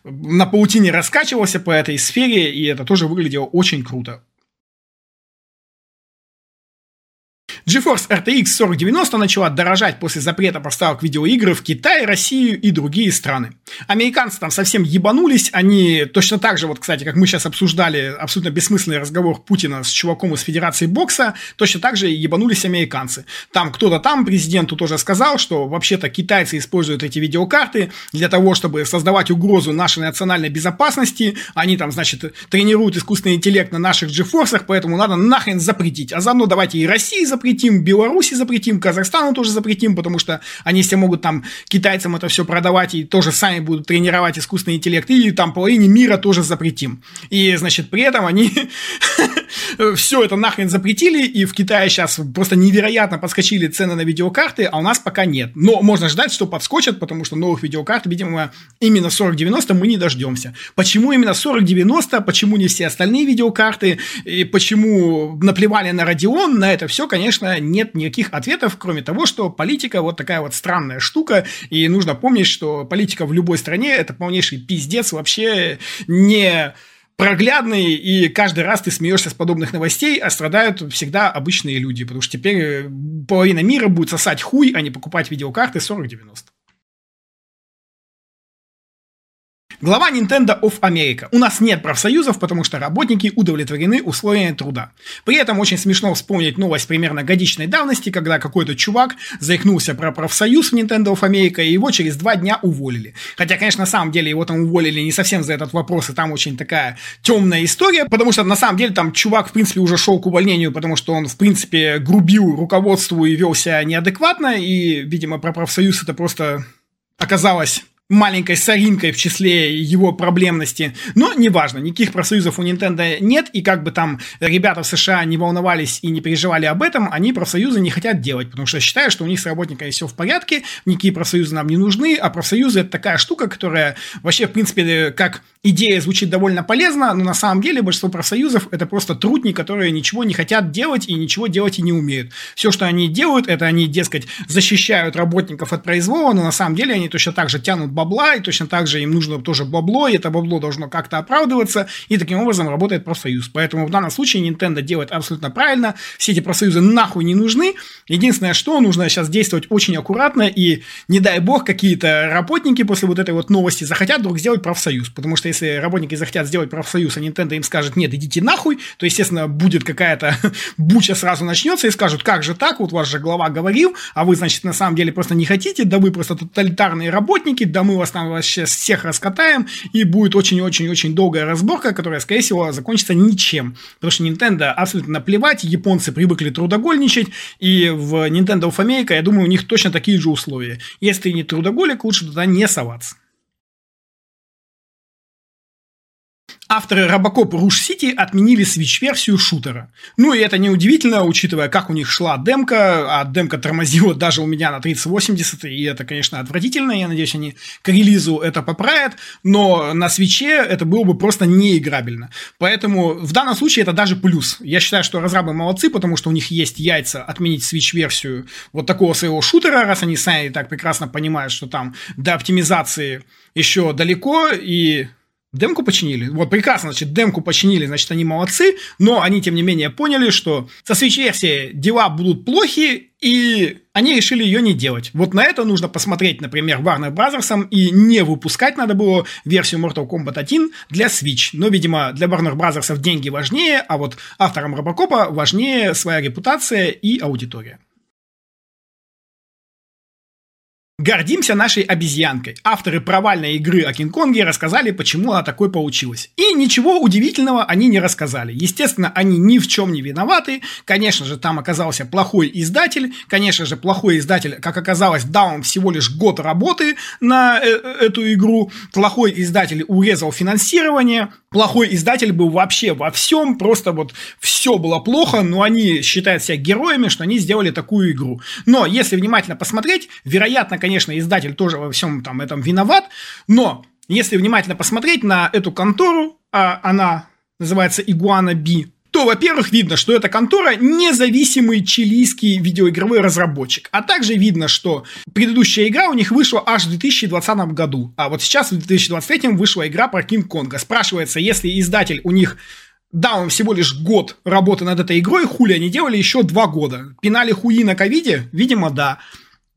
на паутине раскачивался по этой сфере, и это тоже выглядело очень круто. GeForce RTX 4090 начала дорожать после запрета поставок видеоигр в Китай, Россию и другие страны. Американцы там совсем ебанулись, они точно так же, вот, кстати, как мы сейчас обсуждали абсолютно бессмысленный разговор Путина с чуваком из Федерации бокса, точно так же ебанулись американцы. Там кто-то там президенту тоже сказал, что вообще-то китайцы используют эти видеокарты для того, чтобы создавать угрозу нашей национальной безопасности, они там, значит, тренируют искусственный интеллект на наших GeForce, поэтому надо нахрен запретить, а заодно давайте и России запретить, запретим, Беларуси запретим, Казахстану тоже запретим, потому что они все могут там китайцам это все продавать и тоже сами будут тренировать искусственный интеллект, и там половине мира тоже запретим. И, значит, при этом они все это нахрен запретили, и в Китае сейчас просто невероятно подскочили цены на видеокарты, а у нас пока нет. Но можно ждать, что подскочат, потому что новых видеокарт, видимо, именно 4090 мы не дождемся. Почему именно 4090, почему не все остальные видеокарты, и почему наплевали на Radeon, на это все, конечно, конечно, нет никаких ответов, кроме того, что политика вот такая вот странная штука, и нужно помнить, что политика в любой стране – это полнейший пиздец, вообще не проглядный, и каждый раз ты смеешься с подобных новостей, а страдают всегда обычные люди, потому что теперь половина мира будет сосать хуй, а не покупать видеокарты 4090. Глава Nintendo of America. У нас нет профсоюзов, потому что работники удовлетворены условиями труда. При этом очень смешно вспомнить новость примерно годичной давности, когда какой-то чувак заикнулся про профсоюз в Nintendo of America, и его через два дня уволили. Хотя, конечно, на самом деле его там уволили не совсем за этот вопрос, и там очень такая темная история, потому что на самом деле там чувак, в принципе, уже шел к увольнению, потому что он, в принципе, грубил руководству и вел себя неадекватно, и, видимо, про профсоюз это просто оказалось маленькой соринкой в числе его проблемности. Но неважно, никаких профсоюзов у Nintendo нет, и как бы там ребята в США не волновались и не переживали об этом, они профсоюзы не хотят делать, потому что считают, что у них с работниками все в порядке, никакие профсоюзы нам не нужны, а профсоюзы это такая штука, которая вообще, в принципе, как идея звучит довольно полезно, но на самом деле большинство профсоюзов это просто трудни, которые ничего не хотят делать и ничего делать и не умеют. Все, что они делают, это они, дескать, защищают работников от произвола, но на самом деле они точно так же тянут бабла, и точно так же им нужно тоже бабло, и это бабло должно как-то оправдываться, и таким образом работает профсоюз. Поэтому в данном случае Nintendo делает абсолютно правильно, все эти профсоюзы нахуй не нужны, единственное, что нужно сейчас действовать очень аккуратно, и не дай бог какие-то работники после вот этой вот новости захотят вдруг сделать профсоюз, потому что если работники захотят сделать профсоюз, а Nintendo им скажет, нет, идите нахуй, то, естественно, будет какая-то буча сразу начнется и скажут, как же так, вот ваш же глава говорил, а вы, значит, на самом деле просто не хотите, да вы просто тоталитарные работники, да мы вас там вообще всех раскатаем, и будет очень-очень-очень долгая разборка, которая, скорее всего, закончится ничем, потому что Nintendo абсолютно наплевать, японцы привыкли трудоголичать, и в Nintendo of America, я думаю, у них точно такие же условия. Если ты не трудоголик, лучше туда не соваться. Авторы Робокоп Руш Сити отменили Switch-версию шутера. Ну и это неудивительно, учитывая, как у них шла демка, а демка тормозила даже у меня на 3080, и это, конечно, отвратительно, я надеюсь, они к релизу это поправят, но на свече это было бы просто неиграбельно. Поэтому в данном случае это даже плюс. Я считаю, что разрабы молодцы, потому что у них есть яйца отменить Switch-версию вот такого своего шутера, раз они сами так прекрасно понимают, что там до оптимизации еще далеко, и Демку починили. Вот прекрасно, значит, демку починили, значит, они молодцы, но они, тем не менее, поняли, что со Switch-версией дела будут плохи, и они решили ее не делать. Вот на это нужно посмотреть, например, Warner Bros. и не выпускать надо было версию Mortal Kombat 1 для Switch. Но, видимо, для Warner Bros. деньги важнее, а вот авторам Робокопа важнее своя репутация и аудитория. Гордимся нашей обезьянкой. Авторы провальной игры о Кинг-Конге рассказали, почему она такой получилась. И ничего удивительного они не рассказали. Естественно, они ни в чем не виноваты. Конечно же, там оказался плохой издатель. Конечно же, плохой издатель, как оказалось, дал им всего лишь год работы на э эту игру. Плохой издатель урезал финансирование. Плохой издатель был вообще во всем. Просто вот все было плохо, но они считают себя героями, что они сделали такую игру. Но если внимательно посмотреть, вероятно, конечно, издатель тоже во всем там этом виноват, но если внимательно посмотреть на эту контору, а она называется Iguana B, то, во-первых, видно, что эта контора независимый чилийский видеоигровой разработчик. А также видно, что предыдущая игра у них вышла аж в 2020 году. А вот сейчас, в 2023 вышла игра про Кинг-Конга. Спрашивается, если издатель у них да, он всего лишь год работы над этой игрой, хули они делали еще два года. Пинали хуи на ковиде? Видимо, да.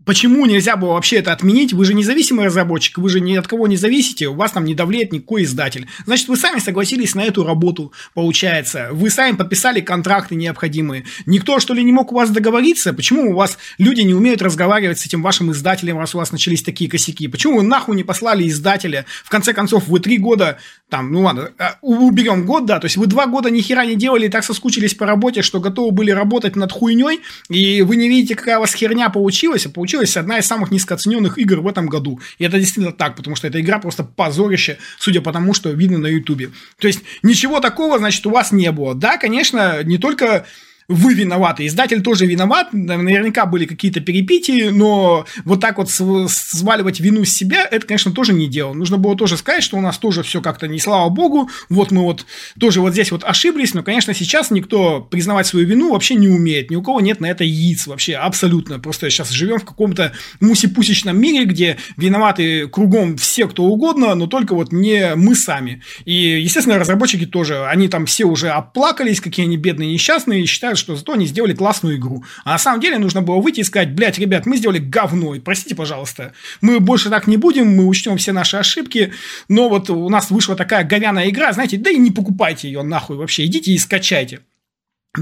Почему нельзя было вообще это отменить? Вы же независимый разработчик, вы же ни от кого не зависите, у вас там не давлеет никакой издатель. Значит, вы сами согласились на эту работу, получается. Вы сами подписали контракты необходимые. Никто, что ли, не мог у вас договориться? Почему у вас люди не умеют разговаривать с этим вашим издателем, раз у вас начались такие косяки? Почему вы нахуй не послали издателя? В конце концов, вы три года, там, ну ладно, а, уберем год, да, то есть вы два года ни хера не делали и так соскучились по работе, что готовы были работать над хуйней, и вы не видите, какая у вас херня получилась, а получилась получилась одна из самых низкооцененных игр в этом году. И это действительно так, потому что эта игра просто позорище, судя по тому, что видно на Ютубе. То есть ничего такого, значит, у вас не было. Да, конечно, не только вы виноваты. Издатель тоже виноват, наверняка были какие-то перепитии, но вот так вот сваливать вину с себя, это, конечно, тоже не дело. Нужно было тоже сказать, что у нас тоже все как-то не слава богу, вот мы вот тоже вот здесь вот ошиблись, но, конечно, сейчас никто признавать свою вину вообще не умеет, ни у кого нет на это яиц вообще, абсолютно. Просто сейчас живем в каком-то мусипусечном мире, где виноваты кругом все, кто угодно, но только вот не мы сами. И, естественно, разработчики тоже, они там все уже оплакались, какие они бедные несчастные, и считают, что зато они сделали классную игру. А на самом деле нужно было выйти и сказать, блядь, ребят, мы сделали говно, простите, пожалуйста, мы больше так не будем, мы учтем все наши ошибки, но вот у нас вышла такая говяная игра, знаете, да и не покупайте ее нахуй вообще, идите и скачайте.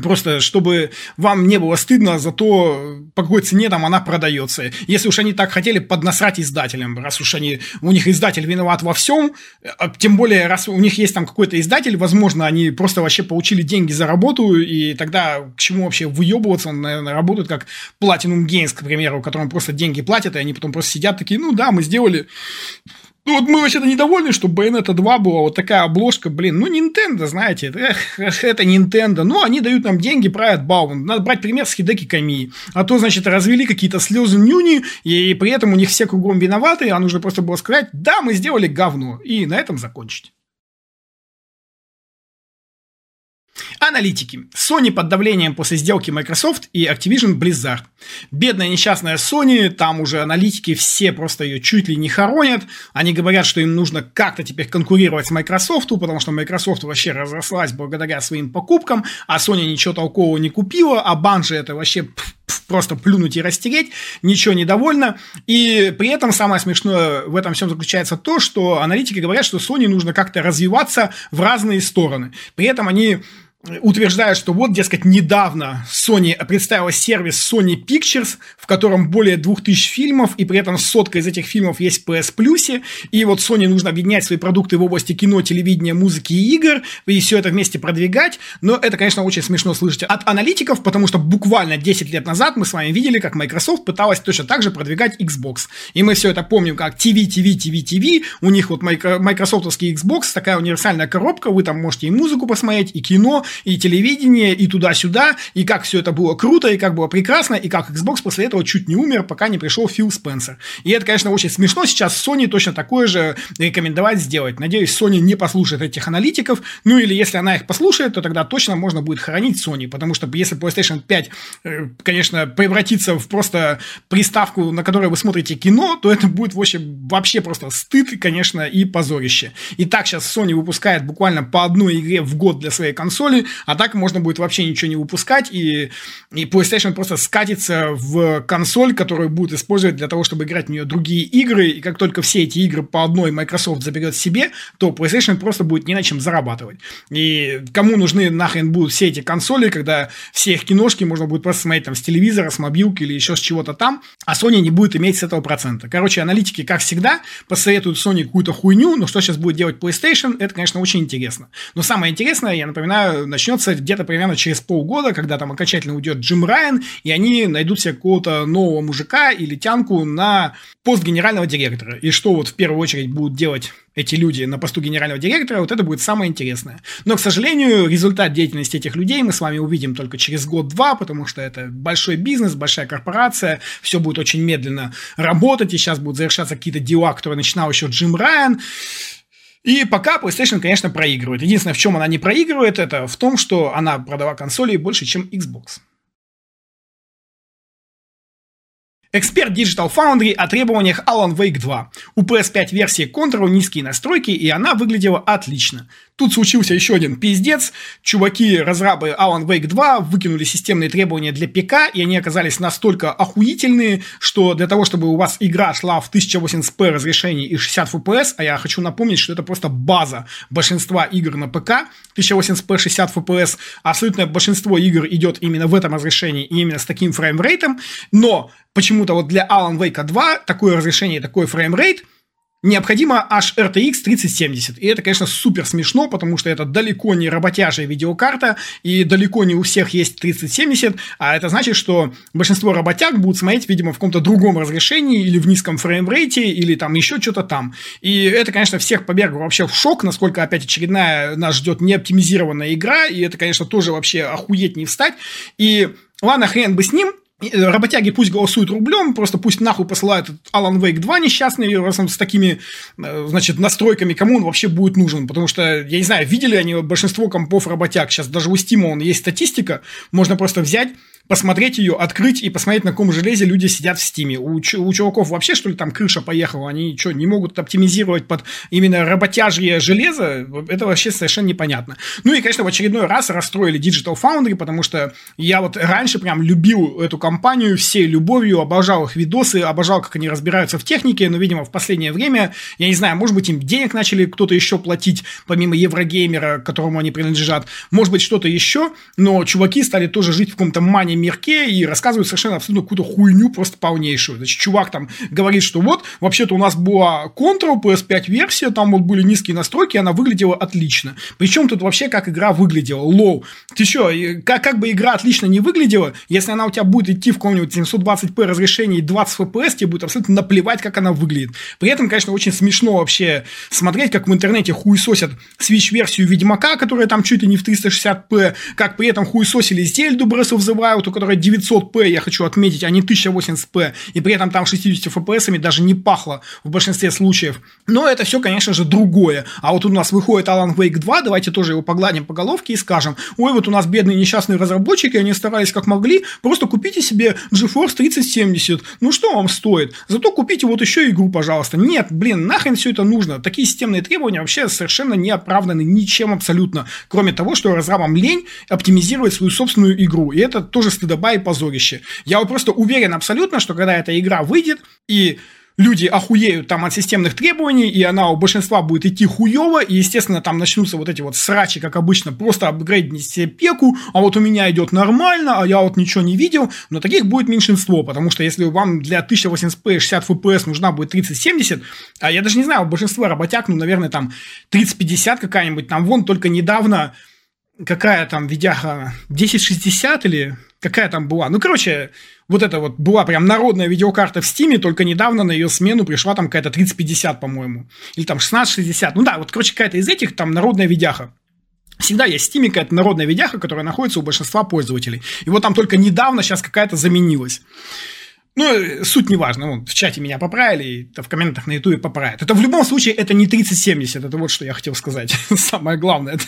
Просто чтобы вам не было стыдно за то, по какой цене там она продается. Если уж они так хотели поднасрать издателям, раз уж они, у них издатель виноват во всем, а тем более, раз у них есть там какой-то издатель, возможно, они просто вообще получили деньги за работу, и тогда к чему вообще выебываться, он, наверное, работает как Platinum Games, к примеру, которым просто деньги платят, и они потом просто сидят такие, ну да, мы сделали ну, вот мы вообще-то недовольны, что Bayonetta 2 была вот такая обложка, блин, ну, Nintendo, знаете, эх, это Nintendo, ну, они дают нам деньги, правят Баун, надо брать пример с Хидеки Ками, а то, значит, развели какие-то слезы нюни, и при этом у них все кругом виноваты, а нужно просто было сказать, да, мы сделали говно, и на этом закончить. Аналитики. Sony под давлением после сделки Microsoft и Activision Blizzard. Бедная несчастная Sony, там уже аналитики все просто ее чуть ли не хоронят. Они говорят, что им нужно как-то теперь конкурировать с Microsoft, потому что Microsoft вообще разрослась благодаря своим покупкам, а Sony ничего толкового не купила, а Bungie это вообще просто плюнуть и растереть, ничего не довольна. И при этом самое смешное в этом всем заключается то, что аналитики говорят, что Sony нужно как-то развиваться в разные стороны. При этом они утверждают, что вот, дескать, недавно Sony представила сервис Sony Pictures, в котором более 2000 фильмов, и при этом сотка из этих фильмов есть в PS Plus, и вот Sony нужно объединять свои продукты в области кино, телевидения, музыки и игр, и все это вместе продвигать, но это, конечно, очень смешно слышать от аналитиков, потому что буквально 10 лет назад мы с вами видели, как Microsoft пыталась точно так же продвигать Xbox, и мы все это помним как TV, TV, TV, TV, у них вот Microsoftовский Xbox, такая универсальная коробка, вы там можете и музыку посмотреть, и кино, и телевидение, и туда-сюда, и как все это было круто, и как было прекрасно, и как Xbox после этого чуть не умер, пока не пришел Фил Спенсер. И это, конечно, очень смешно. Сейчас Sony точно такое же рекомендовать сделать. Надеюсь, Sony не послушает этих аналитиков. Ну или если она их послушает, то тогда точно можно будет хоронить Sony. Потому что если PlayStation 5, э, конечно, превратится в просто приставку, на которой вы смотрите кино, то это будет вообще, вообще просто стыд, конечно, и позорище. И так сейчас Sony выпускает буквально по одной игре в год для своей консоли, а так можно будет вообще ничего не выпускать, и, и PlayStation просто скатится в консоль, которую будет использовать для того, чтобы играть в нее другие игры, и как только все эти игры по одной Microsoft заберет себе, то PlayStation просто будет не на чем зарабатывать. И кому нужны нахрен будут все эти консоли, когда все их киношки можно будет просто смотреть там с телевизора, с мобилки или еще с чего-то там, а Sony не будет иметь с этого процента. Короче, аналитики, как всегда, посоветуют Sony какую-то хуйню, но что сейчас будет делать PlayStation, это, конечно, очень интересно. Но самое интересное, я напоминаю, начнется где-то примерно через полгода, когда там окончательно уйдет Джим Райан, и они найдут себе какого-то нового мужика или тянку на пост генерального директора. И что вот в первую очередь будут делать эти люди на посту генерального директора, вот это будет самое интересное. Но, к сожалению, результат деятельности этих людей мы с вами увидим только через год-два, потому что это большой бизнес, большая корпорация, все будет очень медленно работать, и сейчас будут завершаться какие-то дела, которые начинал еще Джим Райан. И пока PlayStation, конечно, проигрывает. Единственное, в чем она не проигрывает, это в том, что она продала консолей больше, чем Xbox. Эксперт Digital Foundry о требованиях Alan Wake 2. У PS5 версии Control низкие настройки, и она выглядела отлично. Тут случился еще один пиздец. Чуваки, разрабы Alan Wake 2 выкинули системные требования для ПК, и они оказались настолько охуительные, что для того, чтобы у вас игра шла в 1080p разрешении и 60 FPS, а я хочу напомнить, что это просто база большинства игр на ПК, 1080p 60 FPS, абсолютное большинство игр идет именно в этом разрешении и именно с таким фреймрейтом, но почему-то вот для Alan Wake 2 такое разрешение, такой фреймрейт необходимо аж RTX 3070. И это, конечно, супер смешно, потому что это далеко не работяжая видеокарта, и далеко не у всех есть 3070, а это значит, что большинство работяг будут смотреть, видимо, в каком-то другом разрешении, или в низком фреймрейте, или там еще что-то там. И это, конечно, всех повергло вообще в шок, насколько опять очередная нас ждет неоптимизированная игра, и это, конечно, тоже вообще охуеть не встать. И ладно, хрен бы с ним, работяги пусть голосуют рублем, просто пусть нахуй посылают Alan Wake 2 несчастный, с такими, э, значит, настройками, кому он вообще будет нужен. Потому что, я не знаю, видели они большинство компов работяг. Сейчас даже у Steam он есть статистика, можно просто взять, посмотреть ее, открыть и посмотреть, на каком железе люди сидят в Стиме. У, у чуваков вообще, что ли, там крыша поехала? Они что, не могут оптимизировать под именно работяжье железо? Это вообще совершенно непонятно. Ну и, конечно, в очередной раз расстроили Digital Foundry, потому что я вот раньше прям любил эту компанию всей любовью, обожал их видосы, обожал, как они разбираются в технике, но, видимо, в последнее время, я не знаю, может быть, им денег начали кто-то еще платить, помимо Еврогеймера, которому они принадлежат, может быть, что-то еще, но чуваки стали тоже жить в каком-то мане мирке и рассказывают совершенно абсолютно какую-то хуйню просто полнейшую. Значит, чувак там говорит, что вот, вообще-то у нас была Control PS5 версия, там вот были низкие настройки, она выглядела отлично. Причем тут вообще как игра выглядела? Лоу. Ты что, как, как бы игра отлично не выглядела, если она у тебя будет идти в каком-нибудь 720p разрешении и 20 FPS, тебе будет абсолютно наплевать, как она выглядит. При этом, конечно, очень смешно вообще смотреть, как в интернете хуесосят Switch-версию Ведьмака, которая там чуть ли не в 360p, как при этом хуесосили Зельду Breath of the Wild, у которой 900p, я хочу отметить, а не 1080p, и при этом там 60 FPS даже не пахло в большинстве случаев. Но это все, конечно же, другое. А вот у нас выходит Alan Wake 2, давайте тоже его погладим по головке и скажем, ой, вот у нас бедные несчастные разработчики, они старались как могли, просто купите себе GeForce 3070, ну что вам стоит? Зато купите вот еще игру, пожалуйста. Нет, блин, нахрен все это нужно. Такие системные требования вообще совершенно не оправданы ничем абсолютно, кроме того, что разрабам лень оптимизировать свою собственную игру. И это тоже стыдоба и позорище. Я вот просто уверен абсолютно, что когда эта игра выйдет, и люди охуеют там от системных требований, и она у большинства будет идти хуево, и, естественно, там начнутся вот эти вот срачи, как обычно, просто апгрейдить себе пеку, а вот у меня идет нормально, а я вот ничего не видел, но таких будет меньшинство, потому что если вам для 1080p 60 fps нужна будет 3070, а я даже не знаю, большинство работяг, ну, наверное, там 3050 какая-нибудь, там вон только недавно какая там видяха 1060 или какая там была. Ну, короче, вот это вот была прям народная видеокарта в Стиме, только недавно на ее смену пришла там какая-то 3050, по-моему. Или там 1660. Ну да, вот, короче, какая-то из этих там народная видяха. Всегда есть в Стиме какая-то народная видяха, которая находится у большинства пользователей. И вот там только недавно сейчас какая-то заменилась. Ну, суть не важна. В чате меня поправили, в комментах на ютубе поправят. Это в любом случае, это не 3070, это вот что я хотел сказать. Самое главное.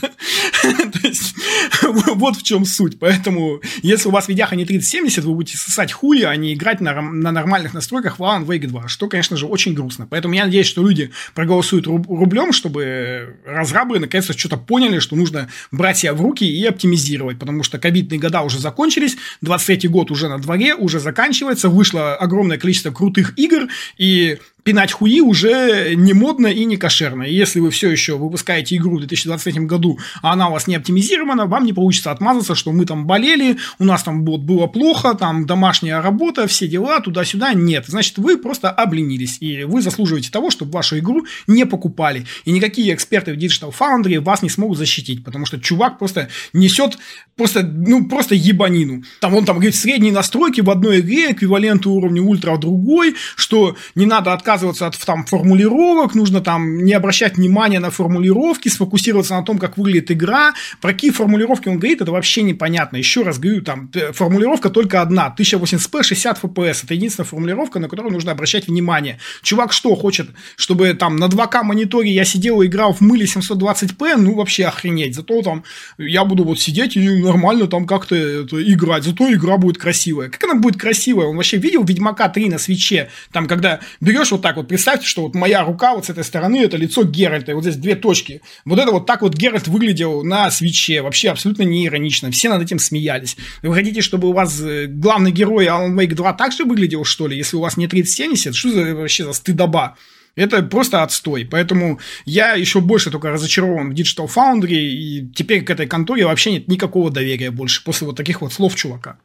Есть, вот в чем суть. Поэтому, если у вас видяха не 3070, вы будете сосать хуи, а не играть на, на нормальных настройках в Alan Wake 2, что, конечно же, очень грустно. Поэтому я надеюсь, что люди проголосуют рублем, чтобы разрабы наконец-то что-то поняли, что нужно брать себя в руки и оптимизировать, потому что ковидные года уже закончились, 23 год уже на дворе, уже заканчивается, вышло огромное количество крутых игр, и пинать хуи уже не модно и не кошерно. И если вы все еще выпускаете игру в 2023 году, а она у вас не оптимизирована, вам не получится отмазаться, что мы там болели, у нас там вот было плохо, там домашняя работа, все дела, туда-сюда. Нет. Значит, вы просто обленились, и вы заслуживаете того, чтобы вашу игру не покупали. И никакие эксперты в Digital Foundry вас не смогут защитить, потому что чувак просто несет просто, ну, просто ебанину. Там он там говорит, средние настройки в одной игре эквиваленты уровня ультра в другой, что не надо отказываться от там формулировок, нужно там не обращать внимания на формулировки, сфокусироваться на том, как выглядит игра. Про какие формулировки он говорит, это вообще непонятно. Еще раз говорю, там формулировка только одна, 1080p, 60 fps. Это единственная формулировка, на которую нужно обращать внимание. Чувак что, хочет, чтобы там на 2К мониторе я сидел и играл в мыле 720p? Ну, вообще охренеть. Зато там я буду вот сидеть и нормально там как-то играть. Зато игра будет красивая. Как она будет красивая? Он вообще видел Ведьмака 3 на свече? Там, когда берешь вот так вот, представьте, что вот моя рука вот с этой стороны, это лицо Геральта, и вот здесь две точки. Вот это вот так вот Геральт выглядел на свече. Вообще абсолютно не иронично. Все над этим смеялись. Вы хотите, чтобы у вас э, главный герой Alan Wake 2 так же выглядел, что ли, если у вас не 3070? Что за вообще за стыдоба? Это просто отстой. Поэтому я еще больше только разочарован в Digital Foundry, и теперь к этой конторе вообще нет никакого доверия больше после вот таких вот слов чувака.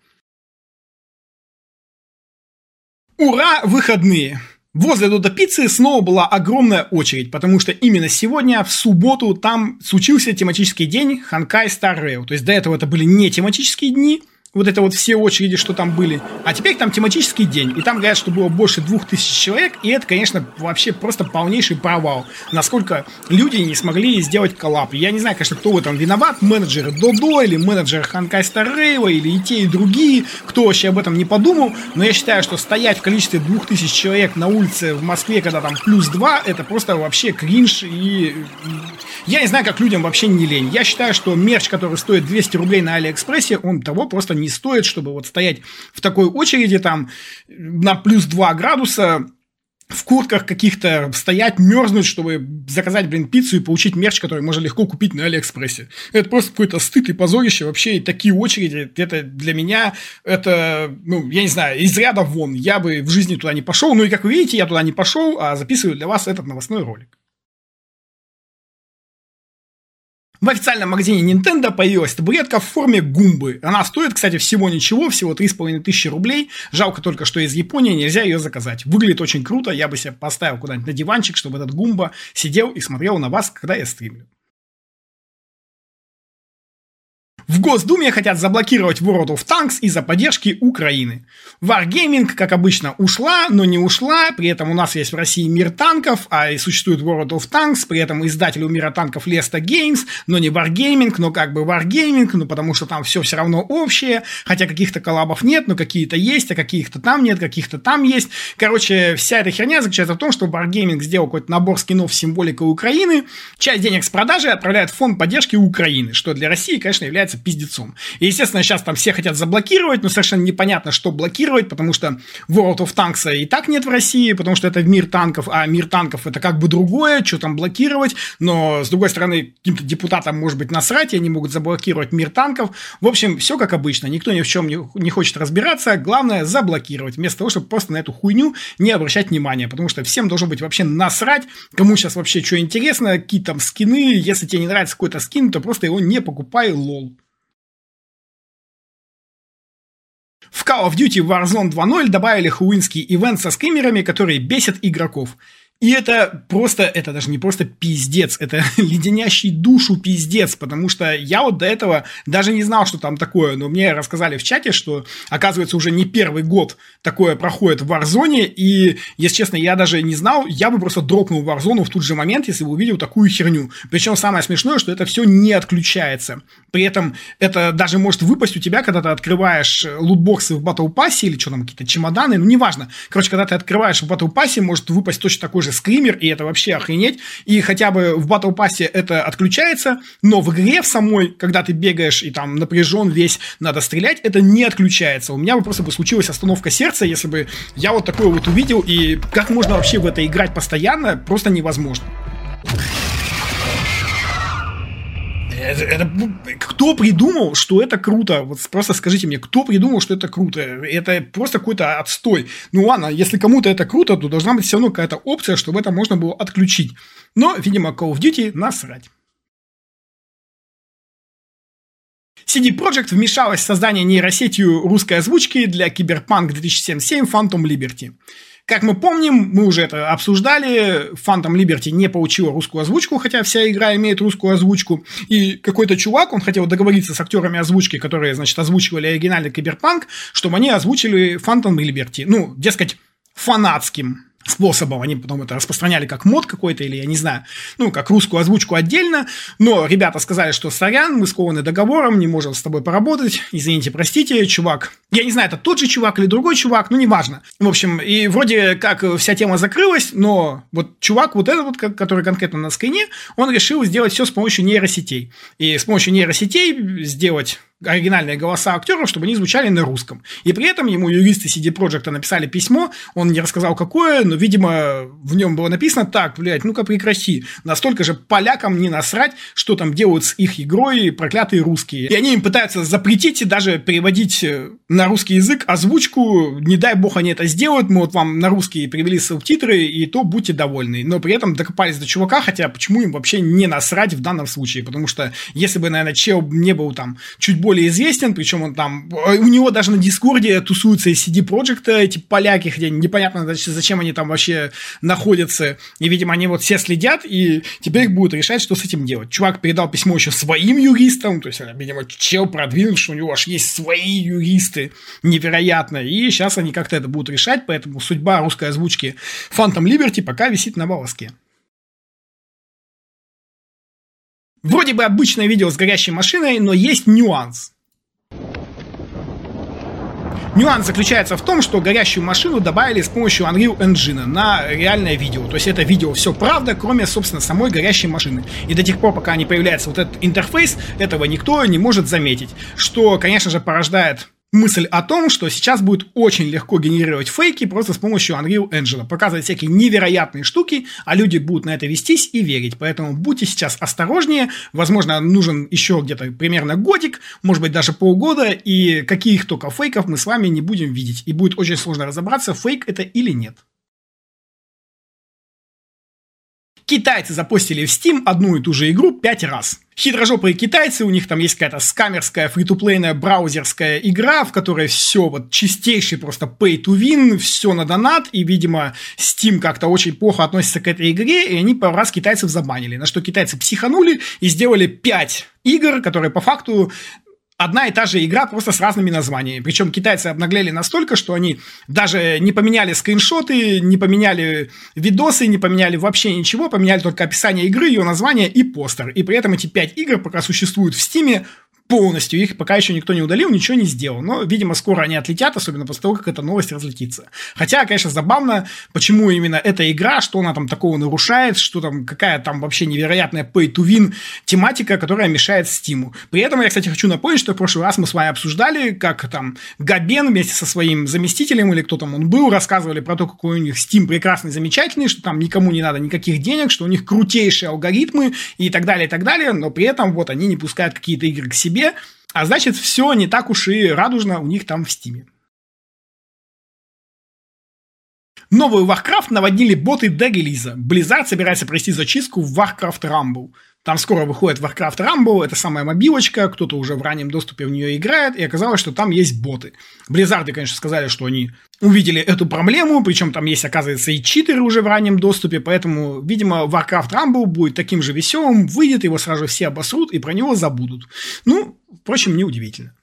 Ура, выходные! Возле Дода Пиццы снова была огромная очередь, потому что именно сегодня, в субботу, там случился тематический день Ханкай Star Rail. То есть до этого это были не тематические дни, вот это вот все очереди, что там были. А теперь там тематический день, и там говорят, что было больше двух тысяч человек, и это, конечно, вообще просто полнейший провал. Насколько люди не смогли сделать коллап. Я не знаю, конечно, кто в этом виноват, менеджеры Додо или менеджеры Ханкай Старрейва, или и те, и другие, кто вообще об этом не подумал, но я считаю, что стоять в количестве двух тысяч человек на улице в Москве, когда там плюс два, это просто вообще кринж, и я не знаю, как людям вообще не лень. Я считаю, что мерч, который стоит 200 рублей на Алиэкспрессе, он того просто не стоит, чтобы вот стоять в такой очереди там на плюс 2 градуса, в куртках каких-то стоять, мерзнуть, чтобы заказать, блин, пиццу и получить мерч, который можно легко купить на Алиэкспрессе. Это просто какой-то стыд и позорище вообще. И такие очереди, это для меня, это, ну, я не знаю, из ряда вон. Я бы в жизни туда не пошел. Ну и, как вы видите, я туда не пошел, а записываю для вас этот новостной ролик. В официальном магазине Nintendo появилась табуретка в форме гумбы. Она стоит, кстати, всего ничего, всего 3,5 тысячи рублей. Жалко только, что из Японии нельзя ее заказать. Выглядит очень круто, я бы себе поставил куда-нибудь на диванчик, чтобы этот гумба сидел и смотрел на вас, когда я стримлю. В Госдуме хотят заблокировать World of Tanks из-за поддержки Украины. Wargaming, как обычно, ушла, но не ушла. При этом у нас есть в России мир танков, а и существует World of Tanks. При этом издатель у мира танков Lesta Games, но не Wargaming, но как бы Wargaming, ну потому что там все все равно общее. Хотя каких-то коллабов нет, но какие-то есть, а каких-то там нет, каких-то там есть. Короче, вся эта херня заключается в том, что Wargaming сделал какой-то набор скинов с символикой Украины. Часть денег с продажи отправляет в фонд поддержки Украины, что для России, конечно, является является пиздецом. И, естественно, сейчас там все хотят заблокировать, но совершенно непонятно, что блокировать, потому что World of Tanks и так нет в России, потому что это мир танков, а мир танков это как бы другое, что там блокировать, но, с другой стороны, каким-то депутатам может быть насрать, и они могут заблокировать мир танков. В общем, все как обычно, никто ни в чем не, не хочет разбираться, главное заблокировать, вместо того, чтобы просто на эту хуйню не обращать внимания, потому что всем должно быть вообще насрать, кому сейчас вообще что интересно, какие там скины, если тебе не нравится какой-то скин, то просто его не покупай, лол. В Call of Duty Warzone 2.0 добавили хуинский ивент со скримерами, которые бесят игроков. И это просто, это даже не просто пиздец, это леденящий душу пиздец, потому что я вот до этого даже не знал, что там такое, но мне рассказали в чате, что, оказывается, уже не первый год такое проходит в Warzone, и, если честно, я даже не знал, я бы просто дропнул Warzone в тот же момент, если бы увидел такую херню. Причем самое смешное, что это все не отключается. При этом это даже может выпасть у тебя, когда ты открываешь лутбоксы в Battle Pass или что там, какие-то чемоданы, ну, неважно. Короче, когда ты открываешь в Battle Pass, может выпасть точно такой же скример, и это вообще охренеть. И хотя бы в Battle Pass это отключается, но в игре в самой, когда ты бегаешь и там напряжен весь, надо стрелять, это не отключается. У меня бы просто бы случилась остановка сердца, если бы я вот такое вот увидел, и как можно вообще в это играть постоянно, просто невозможно. Это, это, кто придумал, что это круто? Вот просто скажите мне, кто придумал, что это круто? Это просто какой-то отстой. Ну ладно, если кому-то это круто, то должна быть все равно какая-то опция, чтобы это можно было отключить. Но, видимо, Call of Duty насрать. CD Projekt вмешалась в создание нейросетью русской озвучки для Cyberpunk 2077 Phantom Liberty. Как мы помним, мы уже это обсуждали, Phantom Liberty не получила русскую озвучку, хотя вся игра имеет русскую озвучку. И какой-то чувак, он хотел договориться с актерами озвучки, которые, значит, озвучивали оригинальный Киберпанк, чтобы они озвучили Phantom Liberty. Ну, дескать, фанатским способом. Они потом это распространяли как мод какой-то, или я не знаю, ну, как русскую озвучку отдельно. Но ребята сказали, что сорян, мы скованы договором, не можем с тобой поработать. Извините, простите, чувак. Я не знаю, это тот же чувак или другой чувак, ну, неважно. В общем, и вроде как вся тема закрылась, но вот чувак вот этот вот, который конкретно на скайне, он решил сделать все с помощью нейросетей. И с помощью нейросетей сделать оригинальные голоса актеров, чтобы они звучали на русском. И при этом ему юристы CD Projekt написали письмо, он не рассказал какое, но, видимо, в нем было написано так, блядь, ну-ка прекрати. Настолько же полякам не насрать, что там делают с их игрой проклятые русские. И они им пытаются запретить и даже переводить э, на русский язык озвучку, не дай бог они это сделают, мы вот вам на русский перевели субтитры, и то будьте довольны. Но при этом докопались до чувака, хотя почему им вообще не насрать в данном случае? Потому что если бы, наверное, чел не был там чуть более более известен, причем он там, у него даже на Дискорде тусуются из CD Projekt эти поляки, хотя непонятно, зачем они там вообще находятся, и, видимо, они вот все следят, и теперь будут решать, что с этим делать. Чувак передал письмо еще своим юристам, то есть, видимо, чел продвинул, что у него аж есть свои юристы, невероятно, и сейчас они как-то это будут решать, поэтому судьба русской озвучки Phantom Liberty пока висит на волоске. Вроде бы обычное видео с горящей машиной, но есть нюанс. Нюанс заключается в том, что горящую машину добавили с помощью Unreal Engine на реальное видео. То есть это видео все правда, кроме, собственно, самой горящей машины. И до тех пор, пока не появляется вот этот интерфейс, этого никто не может заметить. Что, конечно же, порождает мысль о том, что сейчас будет очень легко генерировать фейки просто с помощью Unreal Engine, показывать всякие невероятные штуки, а люди будут на это вестись и верить. Поэтому будьте сейчас осторожнее, возможно, нужен еще где-то примерно годик, может быть, даже полгода, и каких только фейков мы с вами не будем видеть. И будет очень сложно разобраться, фейк это или нет. Китайцы запостили в Steam одну и ту же игру пять раз. Хитрожопые китайцы, у них там есть какая-то скамерская, фри-то-плейная, браузерская игра, в которой все вот чистейший просто pay to win, все на донат, и, видимо, Steam как-то очень плохо относится к этой игре, и они пару раз китайцев забанили, на что китайцы психанули и сделали 5 игр, которые по факту одна и та же игра, просто с разными названиями. Причем китайцы обнаглели настолько, что они даже не поменяли скриншоты, не поменяли видосы, не поменяли вообще ничего, поменяли только описание игры, ее название и постер. И при этом эти пять игр пока существуют в Стиме, полностью. Их пока еще никто не удалил, ничего не сделал. Но, видимо, скоро они отлетят, особенно после того, как эта новость разлетится. Хотя, конечно, забавно, почему именно эта игра, что она там такого нарушает, что там, какая там вообще невероятная pay-to-win тематика, которая мешает Стиму. При этом я, кстати, хочу напомнить, что в прошлый раз мы с вами обсуждали, как там Габен вместе со своим заместителем или кто там он был, рассказывали про то, какой у них Steam прекрасный, замечательный, что там никому не надо никаких денег, что у них крутейшие алгоритмы и так далее, и так далее, но при этом вот они не пускают какие-то игры к себе себе, а значит, все не так уж и радужно у них там в стиме. Новый Warcraft наводнили боты до релиза. Blizzard собирается провести зачистку в Warcraft Rumble. Там скоро выходит Warcraft Rumble, это самая мобилочка, кто-то уже в раннем доступе в нее играет, и оказалось, что там есть боты. Близзарды, конечно, сказали, что они увидели эту проблему, причем там есть, оказывается, и читеры уже в раннем доступе, поэтому, видимо, Warcraft Rumble будет таким же веселым, выйдет, его сразу все обосрут и про него забудут. Ну, впрочем, неудивительно.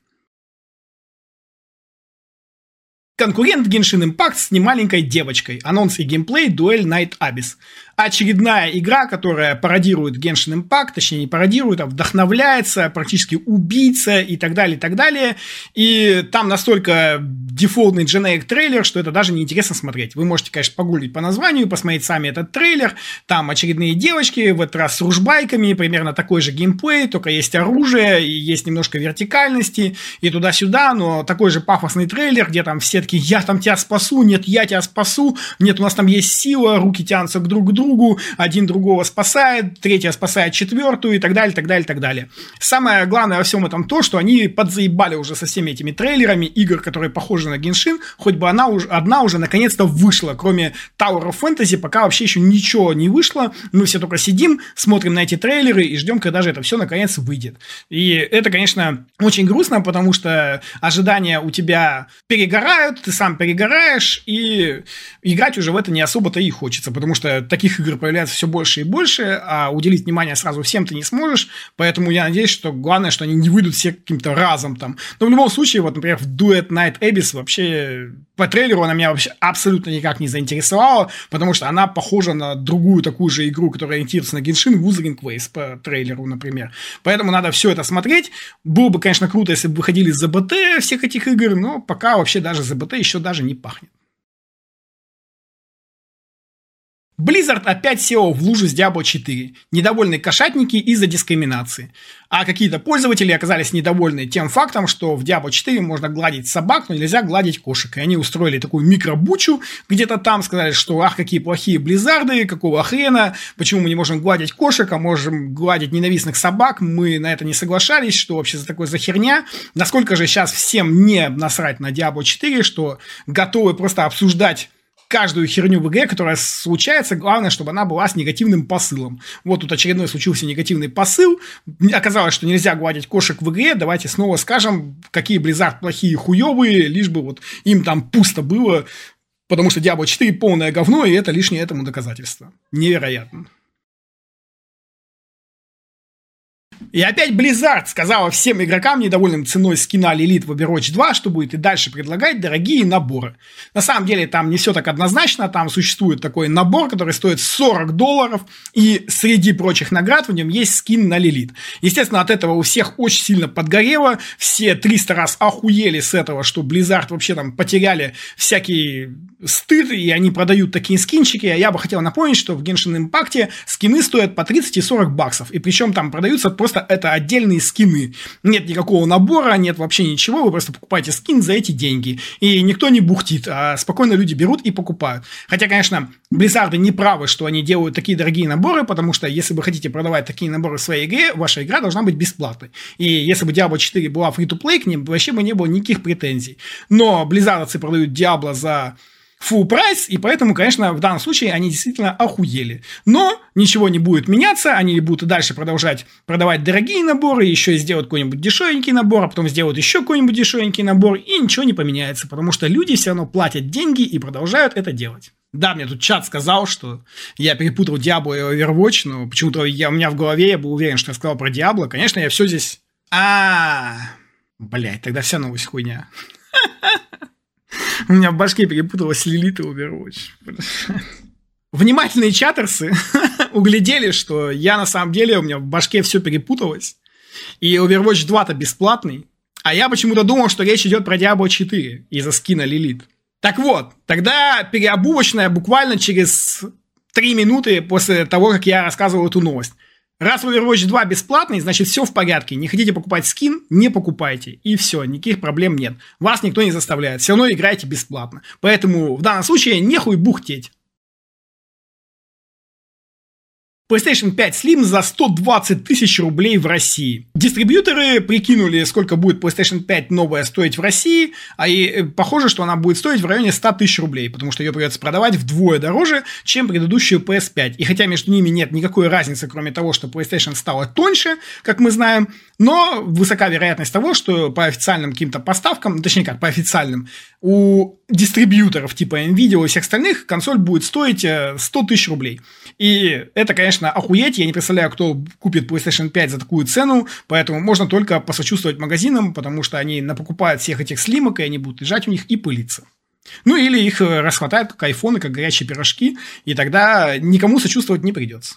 Конкурент Genshin Impact с немаленькой девочкой. Анонс и геймплей Дуэль Night Abyss очередная игра, которая пародирует Genshin Impact, точнее не пародирует, а вдохновляется, практически убийца и так далее, и так далее. И там настолько дефолтный generic трейлер, что это даже неинтересно смотреть. Вы можете, конечно, погуглить по названию, посмотреть сами этот трейлер. Там очередные девочки, в этот раз с ружбайками, примерно такой же геймплей, только есть оружие, и есть немножко вертикальности, и туда-сюда, но такой же пафосный трейлер, где там все такие, я там тебя спасу, нет, я тебя спасу, нет, у нас там есть сила, руки тянутся друг к другу, один другого спасает, третья спасает четвертую и так далее, так далее, так далее. Самое главное во всем этом то, что они подзаебали уже со всеми этими трейлерами игр, которые похожи на Геншин, хоть бы она уже, одна уже наконец-то вышла, кроме Tower of Fantasy, пока вообще еще ничего не вышло, мы все только сидим, смотрим на эти трейлеры и ждем, когда же это все наконец выйдет. И это, конечно, очень грустно, потому что ожидания у тебя перегорают, ты сам перегораешь, и играть уже в это не особо-то и хочется, потому что таких игр появляется все больше и больше, а уделить внимание сразу всем ты не сможешь, поэтому я надеюсь, что главное, что они не выйдут все каким-то разом там. Но в любом случае, вот, например, в Duet Night Abyss вообще по трейлеру она меня вообще абсолютно никак не заинтересовала, потому что она похожа на другую такую же игру, которая ориентируется на Genshin, Wuthering Waves по трейлеру, например. Поэтому надо все это смотреть. Было бы, конечно, круто, если бы выходили за БТ всех этих игр, но пока вообще даже за БТ еще даже не пахнет. Blizzard опять сел в лужу с Diablo 4. Недовольны кошатники из-за дискриминации. А какие-то пользователи оказались недовольны тем фактом, что в Diablo 4 можно гладить собак, но нельзя гладить кошек. И они устроили такую микробучу где-то там, сказали, что ах, какие плохие Близзарды, какого хрена, почему мы не можем гладить кошек, а можем гладить ненавистных собак. Мы на это не соглашались, что вообще за такое за херня. Насколько же сейчас всем не насрать на Diablo 4, что готовы просто обсуждать каждую херню в игре, которая случается, главное, чтобы она была с негативным посылом. Вот тут очередной случился негативный посыл. Оказалось, что нельзя гладить кошек в игре. Давайте снова скажем, какие Blizzard плохие хуевые, лишь бы вот им там пусто было, потому что Diablo 4 полное говно, и это лишнее этому доказательство. Невероятно. И опять Blizzard сказала всем игрокам, недовольным ценой скина Лилит в Overwatch 2, что будет и дальше предлагать дорогие наборы. На самом деле там не все так однозначно, там существует такой набор, который стоит 40 долларов, и среди прочих наград в нем есть скин на Лилит. Естественно, от этого у всех очень сильно подгорело, все 300 раз охуели с этого, что Blizzard вообще там потеряли всякий стыд, и они продают такие скинчики, а я бы хотел напомнить, что в Genshin Impact скины стоят по 30 и 40 баксов, и причем там продаются просто просто это отдельные скины. Нет никакого набора, нет вообще ничего, вы просто покупаете скин за эти деньги. И никто не бухтит, а спокойно люди берут и покупают. Хотя, конечно, Blizzard не правы, что они делают такие дорогие наборы, потому что если вы хотите продавать такие наборы в своей игре, ваша игра должна быть бесплатной. И если бы Diablo 4 была free-to-play, к ним вообще бы не было никаких претензий. Но Blizzardцы продают Diablo за full прайс, и поэтому, конечно, в данном случае они действительно охуели. Но ничего не будет меняться, они будут дальше продолжать продавать дорогие наборы, еще сделают какой-нибудь дешевенький набор, а потом сделают еще какой-нибудь дешевенький набор, и ничего не поменяется, потому что люди все равно платят деньги и продолжают это делать. Да, мне тут чат сказал, что я перепутал Diablo и Overwatch, но почему-то я, у меня в голове я был уверен, что я сказал про Diablo. Конечно, я все здесь... А, блять, тогда вся новость хуйня. У меня в башке перепуталась Лилит и Overwatch. Внимательные чатерсы углядели, что я на самом деле, у меня в башке все перепуталось. И Overwatch 2-то бесплатный. А я почему-то думал, что речь идет про Diablo 4 из-за скина Лилит. Так вот, тогда переобувочная буквально через 3 минуты после того, как я рассказывал эту новость. Раз Overwatch 2 бесплатный, значит все в порядке. Не хотите покупать скин, не покупайте. И все, никаких проблем нет. Вас никто не заставляет. Все равно играйте бесплатно. Поэтому в данном случае нехуй бухтеть. PlayStation 5 Slim за 120 тысяч рублей в России. Дистрибьюторы прикинули, сколько будет PlayStation 5 новая стоить в России, а и э, похоже, что она будет стоить в районе 100 тысяч рублей, потому что ее придется продавать вдвое дороже, чем предыдущую PS5. И хотя между ними нет никакой разницы, кроме того, что PlayStation стала тоньше, как мы знаем, но высока вероятность того, что по официальным каким-то поставкам, точнее как, по официальным, у дистрибьюторов типа Nvidia и всех остальных консоль будет стоить 100 э, тысяч рублей. И это, конечно, охуеть. Я не представляю, кто купит PlayStation 5 за такую цену, поэтому можно только посочувствовать магазинам, потому что они напокупают всех этих слимок, и они будут лежать у них и пылиться. Ну, или их э, расхватают как айфоны, как горячие пирожки, и тогда никому сочувствовать не придется.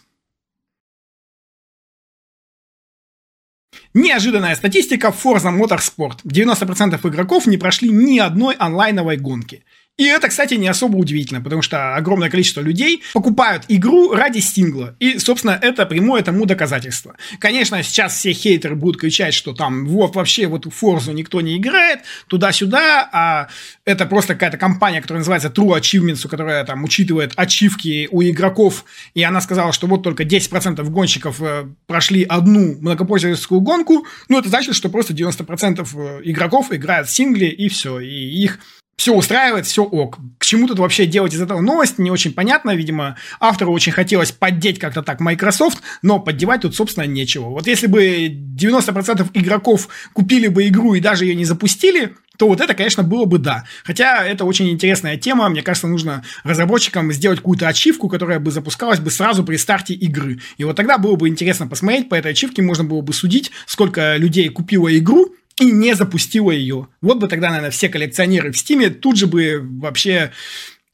Неожиданная статистика Forza Motorsport. 90% игроков не прошли ни одной онлайновой гонки. И это, кстати, не особо удивительно, потому что огромное количество людей покупают игру ради стингла. И, собственно, это прямое тому доказательство. Конечно, сейчас все хейтеры будут кричать, что там вот вообще вот Форзу никто не играет, туда-сюда, а это просто какая-то компания, которая называется True Achievements, которая там учитывает ачивки у игроков, и она сказала, что вот только 10% гонщиков э, прошли одну многопользовательскую гонку, ну, это значит, что просто 90% э, игроков играют в сингле, и все, и их все устраивает, все ок. К чему тут вообще делать из этого новость, не очень понятно. Видимо, автору очень хотелось поддеть как-то так Microsoft, но поддевать тут, собственно, нечего. Вот если бы 90% игроков купили бы игру и даже ее не запустили, то вот это, конечно, было бы да. Хотя это очень интересная тема. Мне кажется, нужно разработчикам сделать какую-то ачивку, которая бы запускалась бы сразу при старте игры. И вот тогда было бы интересно посмотреть, по этой ачивке можно было бы судить, сколько людей купило игру, и не запустила ее. Вот бы тогда, наверное, все коллекционеры в Стиме тут же бы вообще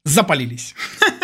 запалились.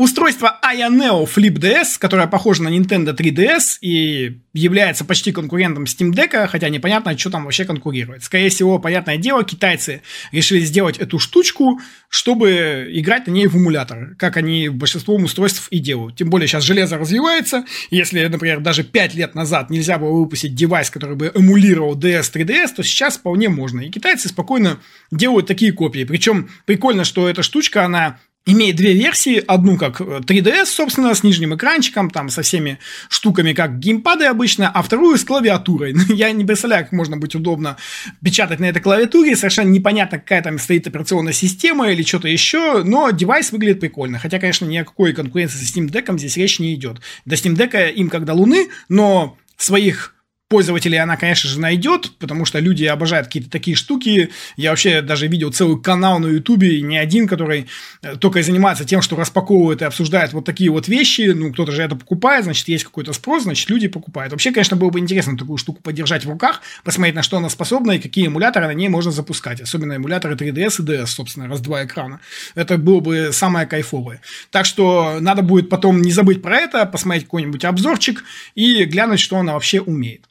Устройство Aya Neo Flip DS, которое похоже на Nintendo 3DS и является почти конкурентом Steam Deck, хотя непонятно, что там вообще конкурирует. Скорее всего, понятное дело, китайцы решили сделать эту штучку, чтобы играть на ней в эмулятор, как они большинство устройств и делают. Тем более сейчас железо развивается. Если, например, даже 5 лет назад нельзя было выпустить девайс, который бы эмулировал DS 3DS, то сейчас вполне можно. И китайцы спокойно делают такие копии. Причем прикольно, что эта штучка, она имеет две версии. Одну как 3DS, э, собственно, с нижним экранчиком, там со всеми штуками, как геймпады обычно, а вторую с клавиатурой. Я не представляю, как можно быть удобно печатать на этой клавиатуре. Совершенно непонятно, какая там стоит операционная система или что-то еще, но девайс выглядит прикольно. Хотя, конечно, ни о какой конкуренции с Steam Deck здесь речь не идет. До Steam Deck им как до Луны, но своих пользователей она, конечно же, найдет, потому что люди обожают какие-то такие штуки. Я вообще даже видел целый канал на Ютубе, не один, который э, только занимается тем, что распаковывает и обсуждает вот такие вот вещи. Ну, кто-то же это покупает, значит, есть какой-то спрос, значит, люди покупают. Вообще, конечно, было бы интересно такую штуку подержать в руках, посмотреть, на что она способна и какие эмуляторы на ней можно запускать. Особенно эмуляторы 3DS и DS, собственно, раз-два экрана. Это было бы самое кайфовое. Так что надо будет потом не забыть про это, посмотреть какой-нибудь обзорчик и глянуть, что она вообще умеет.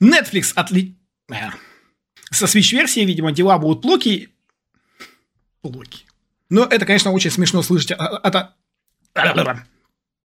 Netflix отли... Э, со Switch-версией, видимо, дела будут плохи. Плохи. Но это, конечно, очень смешно слышать. Это...